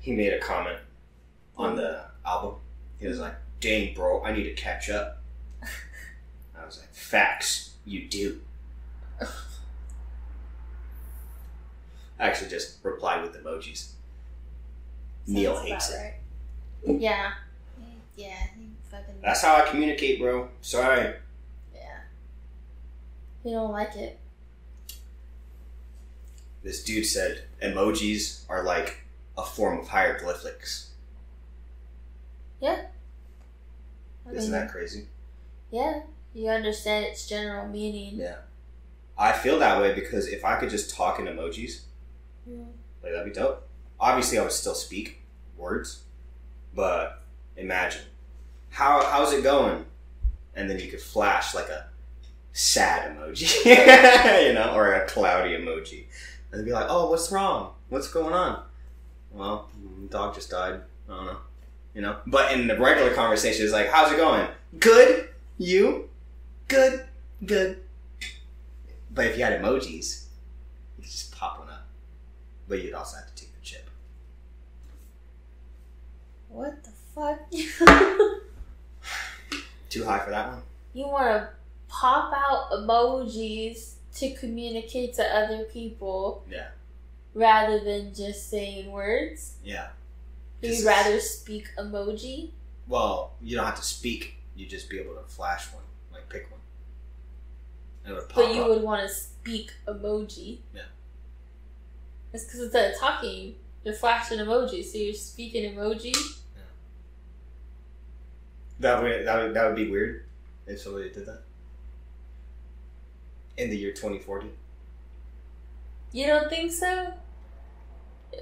He made a comment on the album. He was like, "Dang, bro, I need to catch up." I was like, "Facts, you do." I actually just replied with emojis. Neil Sounds hates it. right. Yeah. Yeah, fucking That's how I communicate, bro. Sorry. Yeah. He don't like it. This dude said emojis are like a form of hieroglyphics. I Isn't mean, that crazy? Yeah. You understand its general meaning. Yeah. I feel that way because if I could just talk in emojis, Yeah. like that'd be dope. Obviously, I would still speak words, but imagine how how's it going, and then you could flash like a sad emoji, you know, or a cloudy emoji, and be like, "Oh, what's wrong? What's going on?" Well, mm, dog just died. I don't know, you know. But in the regular conversation, it's like, "How's it going? Good. You? Good. Good." But if you had emojis, you could just pop one up. But you'd also have to take the chip. What the fuck? Too high for that one? you want to pop out emojis to communicate to other people Yeah. rather than just saying words? Yeah. You'd This rather speak emoji? Well, you don't have to speak. You just be able to flash one, like pick one. And it would pop But you up. would want to speak emoji. Yeah. It's because instead of talking, you're flashing emoji, so you're speaking emoji. Yeah. That would that would that would be weird if somebody did that. In the year twenty forty. You don't think so?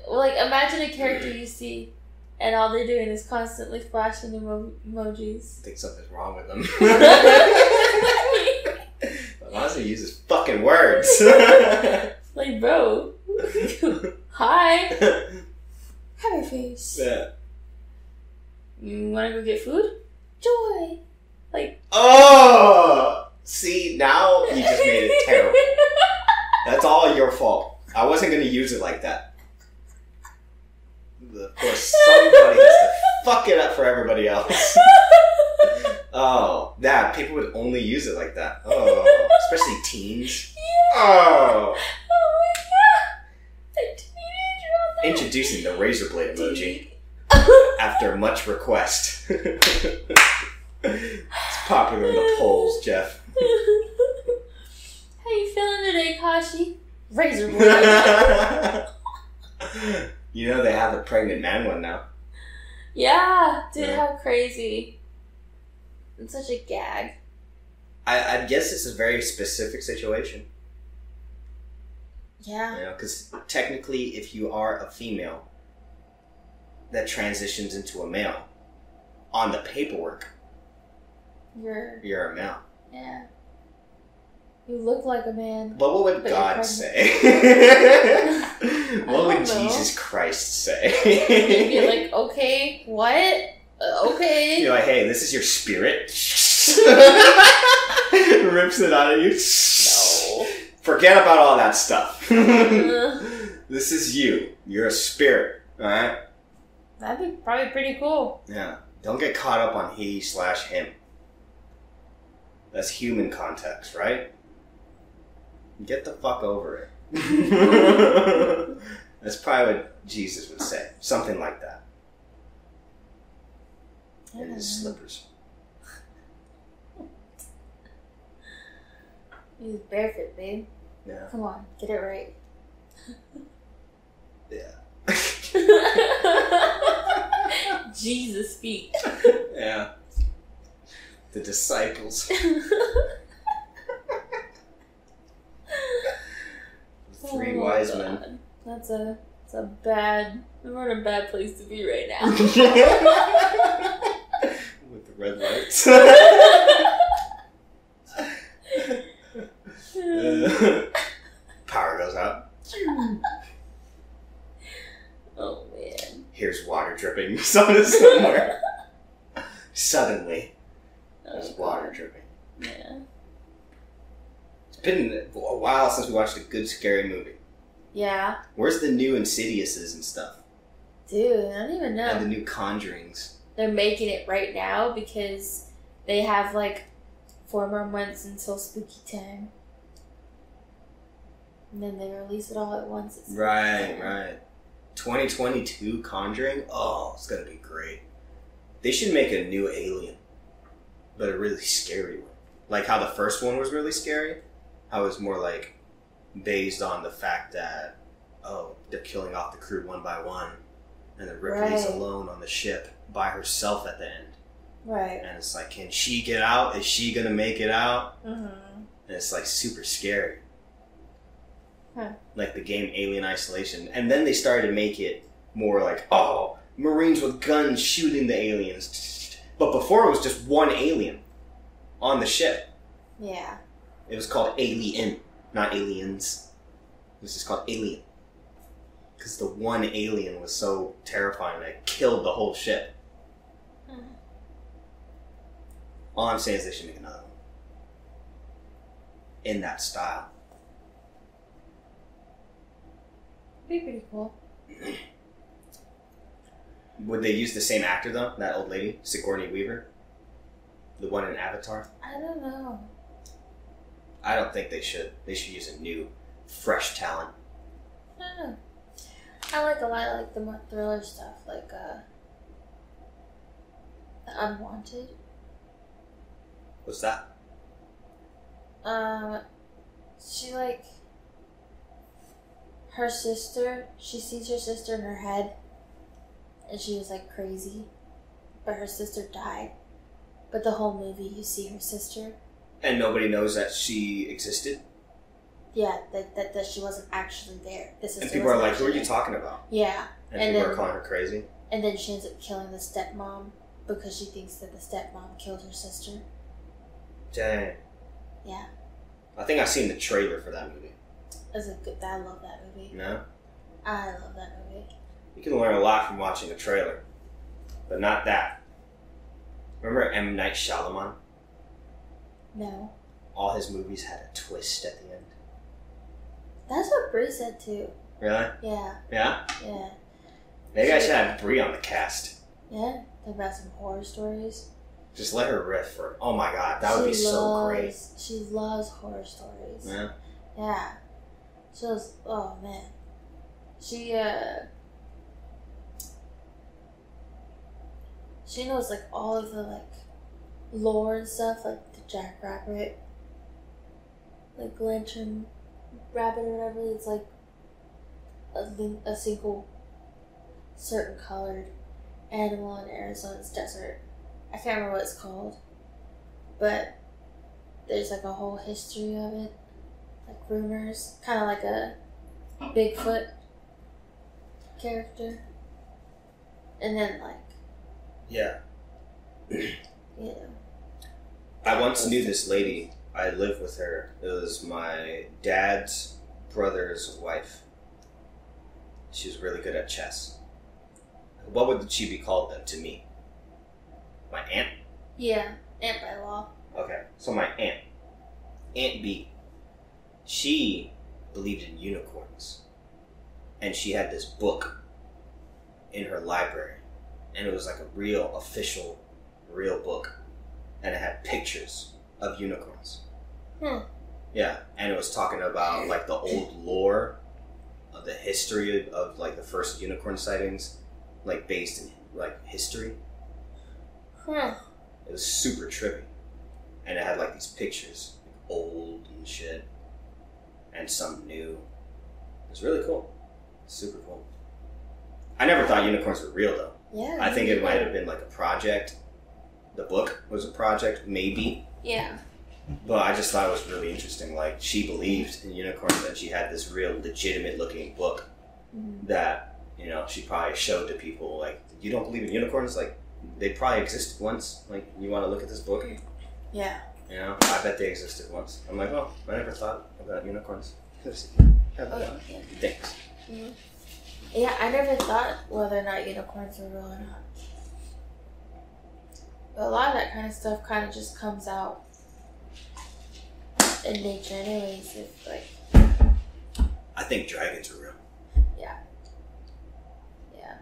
Like, imagine a character you see, and all they're doing is constantly flashing emo- emojis. I think something's wrong with them. Why does he use fucking words? like, bro, hi, happy face. yeah. You want to go get food? Joy. Like, Oh, see now you just made it terrible. That's all your fault. I wasn't gonna use it like that. Of course, somebody has to fuck it up for everybody else. Oh, that people would only use it like that. Teens. Oh, Oh my god! A teenager on the introducing the razor blade emoji after much request. it's popular in the polls, Jeff. How you feeling today, Kashi? Razor blade. you know they have the pregnant man one now. yeah, dude, Yeah. how crazy. It's such a gag. I, I guess it's a very specific situation. Yeah. You know, because technically, if you are a female that transitions into a male, on the paperwork, You're, you're a male. yeah. You look like a man. But what would But God say? what would know. Jesus Christ say? You'd be like, okay, what? Uh, okay. You're like, hey, this is your spirit. Rips it out of you. no. Forget about all that stuff. Uh, this is you. You're a spirit. Alright? that'd be probably pretty cool. Yeah. Don't get caught up on he slash him. That's human context, right? Get the fuck over it. That's probably what Jesus would say. Something like that. In his slippers. He's barefoot, babe. Yeah. Come on, get it right. Yeah. Jesus feet. yeah. The disciples. Three Oh, wise God. men. That's a that's a bad we're in a bad place to be right now. With the red lights. Power goes out. oh man. Here's water dripping somewhere. Suddenly, Oh, there's God. water dripping. Yeah. It's been a while since we watched a good scary movie. Yeah. Where's the new Insidiouses and stuff? Dude, I don't even know. And the new Conjurings? They're making it right now because they have like four more months until spooky time. And then they release it all at once. It's Right, right. 2022 Conjuring? Oh, it's gonna be great. They should make a new alien, but a really scary one. Like how the first one was really scary. How it was more like based on the fact that, oh, they're killing off the crew one by one, and then Ripley's Right. alone on the ship by herself at the end. Right. And it's like, can she get out? Is she gonna make it out? Mm-hmm. And it's like super scary. Huh. Like the game Alien Isolation. And then they started to make it more like, oh, Marines with guns shooting the aliens. But before it was just one alien on the ship. Yeah. It was called Alien, not Aliens. It was just called Alien. Because the one alien was so terrifying that it killed the whole ship. Hmm. All I'm saying is they should make another one. In that style. Be pretty cool. Would they use the same actor though? That old lady, Sigourney Weaver, the one in Avatar. I don't know. I don't think they should. They should use a new, fresh talent. I don't know. I like a lot of like the more thriller stuff, like uh The Unwanted. What's that? Um she like her sister, she sees her sister in her head and she was like crazy. But her sister died. But the whole movie you see her sister. And nobody knows that she existed. Yeah, that that, that she wasn't actually there. The sister And people are like, "Who are you there. talking about?" Yeah. And, And people then- are calling her crazy. And then she ends up killing the stepmom because she thinks that the stepmom killed her sister. Dang. Yeah. I think I've seen the trailer for that movie. It's a good I love that movie. No, I love that movie. you can learn a lot from watching a trailer, but not that. Remember M Night Shyamalan? No. All his movies had a twist at the end. That's what Brie said too. Really? Yeah, Yeah. yeah. Maybe I should have Brie on the cast. Yeah. Talk about some horror stories. Just let her riff for. Oh my god, that would be She so great. She loves horror stories. Yeah. Yeah. She was oh man. She uh She knows like all of the like lore and stuff, like the jackrabbit, Like Lantern Rabbit or whatever, it's like a, a single certain colored animal in Arizona's desert. I can't remember what it's called. But there's like a whole history of it like rumors, kind of like a Bigfoot character. And then like Yeah. you know, I once knew this lady. I lived with her. It was my dad's brother's wife. She was really good at chess. What would she be called then to me? My aunt? yeah, Aunt by law. Okay, so my aunt, Aunt B, she believed in unicorns. And she had this book in her library. And it was like a real, official, real book. And it had pictures of unicorns. Hmm. Yeah, and it was talking about like the old lore of the history of, of like the first unicorn sightings, like based in like history. Huh. It was super trippy. And it had like these pictures, like, old and shit, and some new. It was really cool. Super cool. I never thought unicorns were real though. Yeah. I think it might have been like a project. The book was a project, maybe. Yeah. But I just thought it was really interesting. Like she believed in unicorns, and she had this real legitimate looking book Mhm. that you know she probably showed to people. Like, you don't believe in unicorns? Like, they probably existed once. Like, you want to look at this book? Yeah. You know, I bet they existed once. I'm like, oh, I never thought about unicorns. Oh, yeah. Thanks. Mm-hmm. Yeah, I never thought whether or not unicorns were real or not. But a lot of that kind of stuff kind of just comes out in nature, anyways. If like, I think dragons are real. yeah.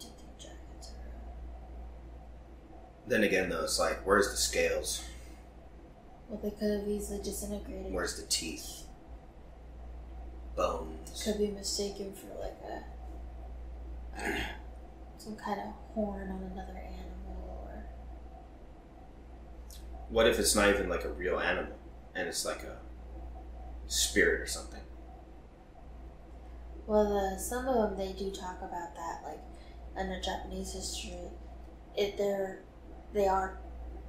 Do you think dragons are real? Then again, though, it's like, where's the scales? Well, they could have easily disintegrated. Where's the teeth? Bones. Could be mistaken for like a some kind of horn on another animal, or What if it's not even like a real animal, and it's like a spirit or something? well, the, some of them they do talk about that, like under Japanese history, it they're they are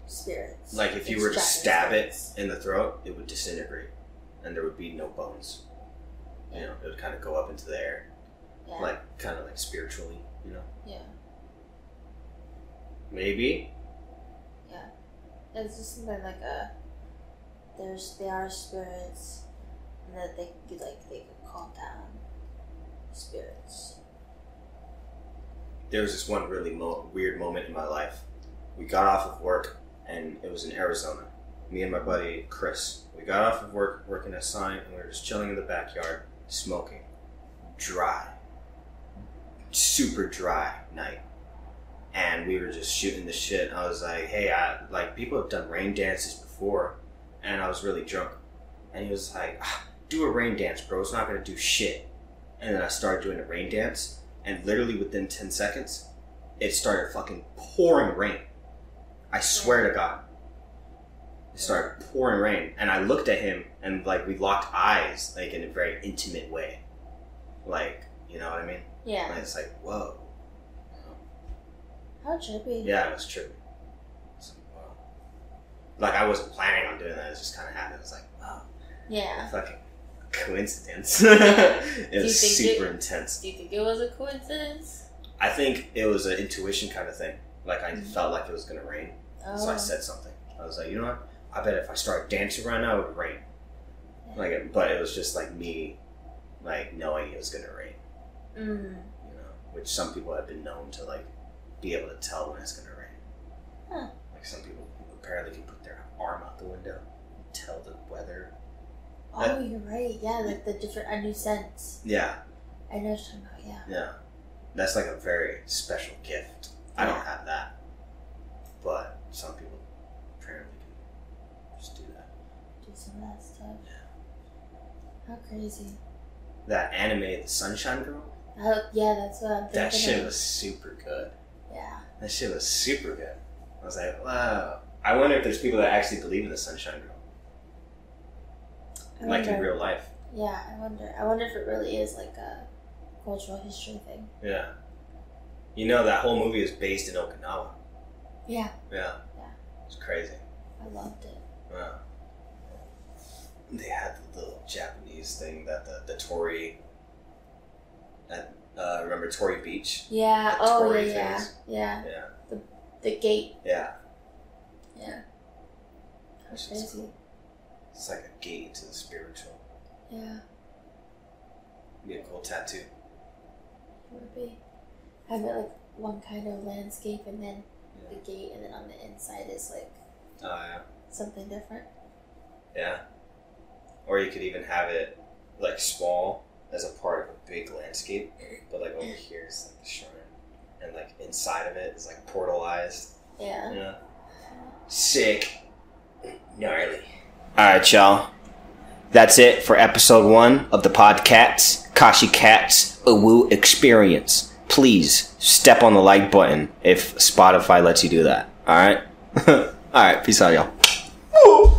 spirits. Like if you It's were to stab spirits. it in the throat, it would disintegrate, and there would be no bones. You know, it would kind of go up into the air, Yeah. like kind of like spiritually. You know, yeah. maybe. Yeah, it's just something like a there's they are spirits and that they could like they could calm down spirits. There was this one really mo- weird moment in my life. We got off of work, and it was in Arizona. Me and my buddy Chris. We got off of work, working a sign, and we were just chilling in the backyard, smoking. Dry. Super dry night. And we were just shooting the shit. I was like, hey, I like people have done rain dances before, and I was really drunk. And he was like, ah, do a rain dance, bro. It's not gonna do shit. And then I started doing a rain dance, and literally within 10 seconds, it started fucking pouring rain. I swear to God. It started pouring rain. And I looked at him and like we locked eyes, like in a very intimate way. Like, you know what I mean? Yeah. And it's like, whoa. How trippy. Yeah, it was trippy. It's like, wow. Like I wasn't planning on doing that, it just kinda happened. It was like, wow, Yeah. fucking coincidence. it was super it- intense. Do you think it was a coincidence? I think it was an intuition kind of thing. Like I Mhm. felt like it was gonna rain. Oh. So I said something. I was like, you know what? I bet if I start dancing right now, it would rain. Like, but it was just like me, like knowing it was gonna rain. Mm. You know, which some people have been known to like be able to tell when it's gonna rain. Huh. Like some people apparently can put their arm out the window, and tell the weather. Oh, you're right. Yeah, like the different a new sense. Yeah, I know what you're talking about. Yeah. yeah. That's like a very special gift. I don't have that, but some people apparently can just do that. Do some of that stuff. Yeah. How crazy. That anime, The Sunshine Girl. Oh, yeah, that's what I'm thinking. That shit of. was super good. Yeah. That shit was super good. I was like, wow. I wonder if there's people that actually believe in the Sunshine Girl, I like in real life. Yeah, I wonder. I wonder if it really is like a cultural history thing. Yeah. You know that whole movie is based in Okinawa. Yeah, Yeah. Yeah. It's crazy. I loved it. Wow. They had the little Japanese thing that the the Torii. At uh, remember Torii Beach? Yeah. The Oh, yeah, Torii yeah, things. yeah. Yeah. The gate. Yeah. Yeah. That's crazy. It's like a gate to the spiritual. Yeah, Be a cool tattoo. it would be. Have it like one kind of landscape, and then the gate, and then on the inside is like Oh yeah. something different. Yeah. Or you could even have it like small as a part of a big landscape, but like over here is like the shrine, and like inside of it is like portalized. Yeah. Yeah. Sick. Gnarly. All right, y'all. That's it for episode one of the Podcats Kashi Katz Uwu Experience. Please step on the like button if Spotify lets you do that. All right. All right. Peace out, y'all.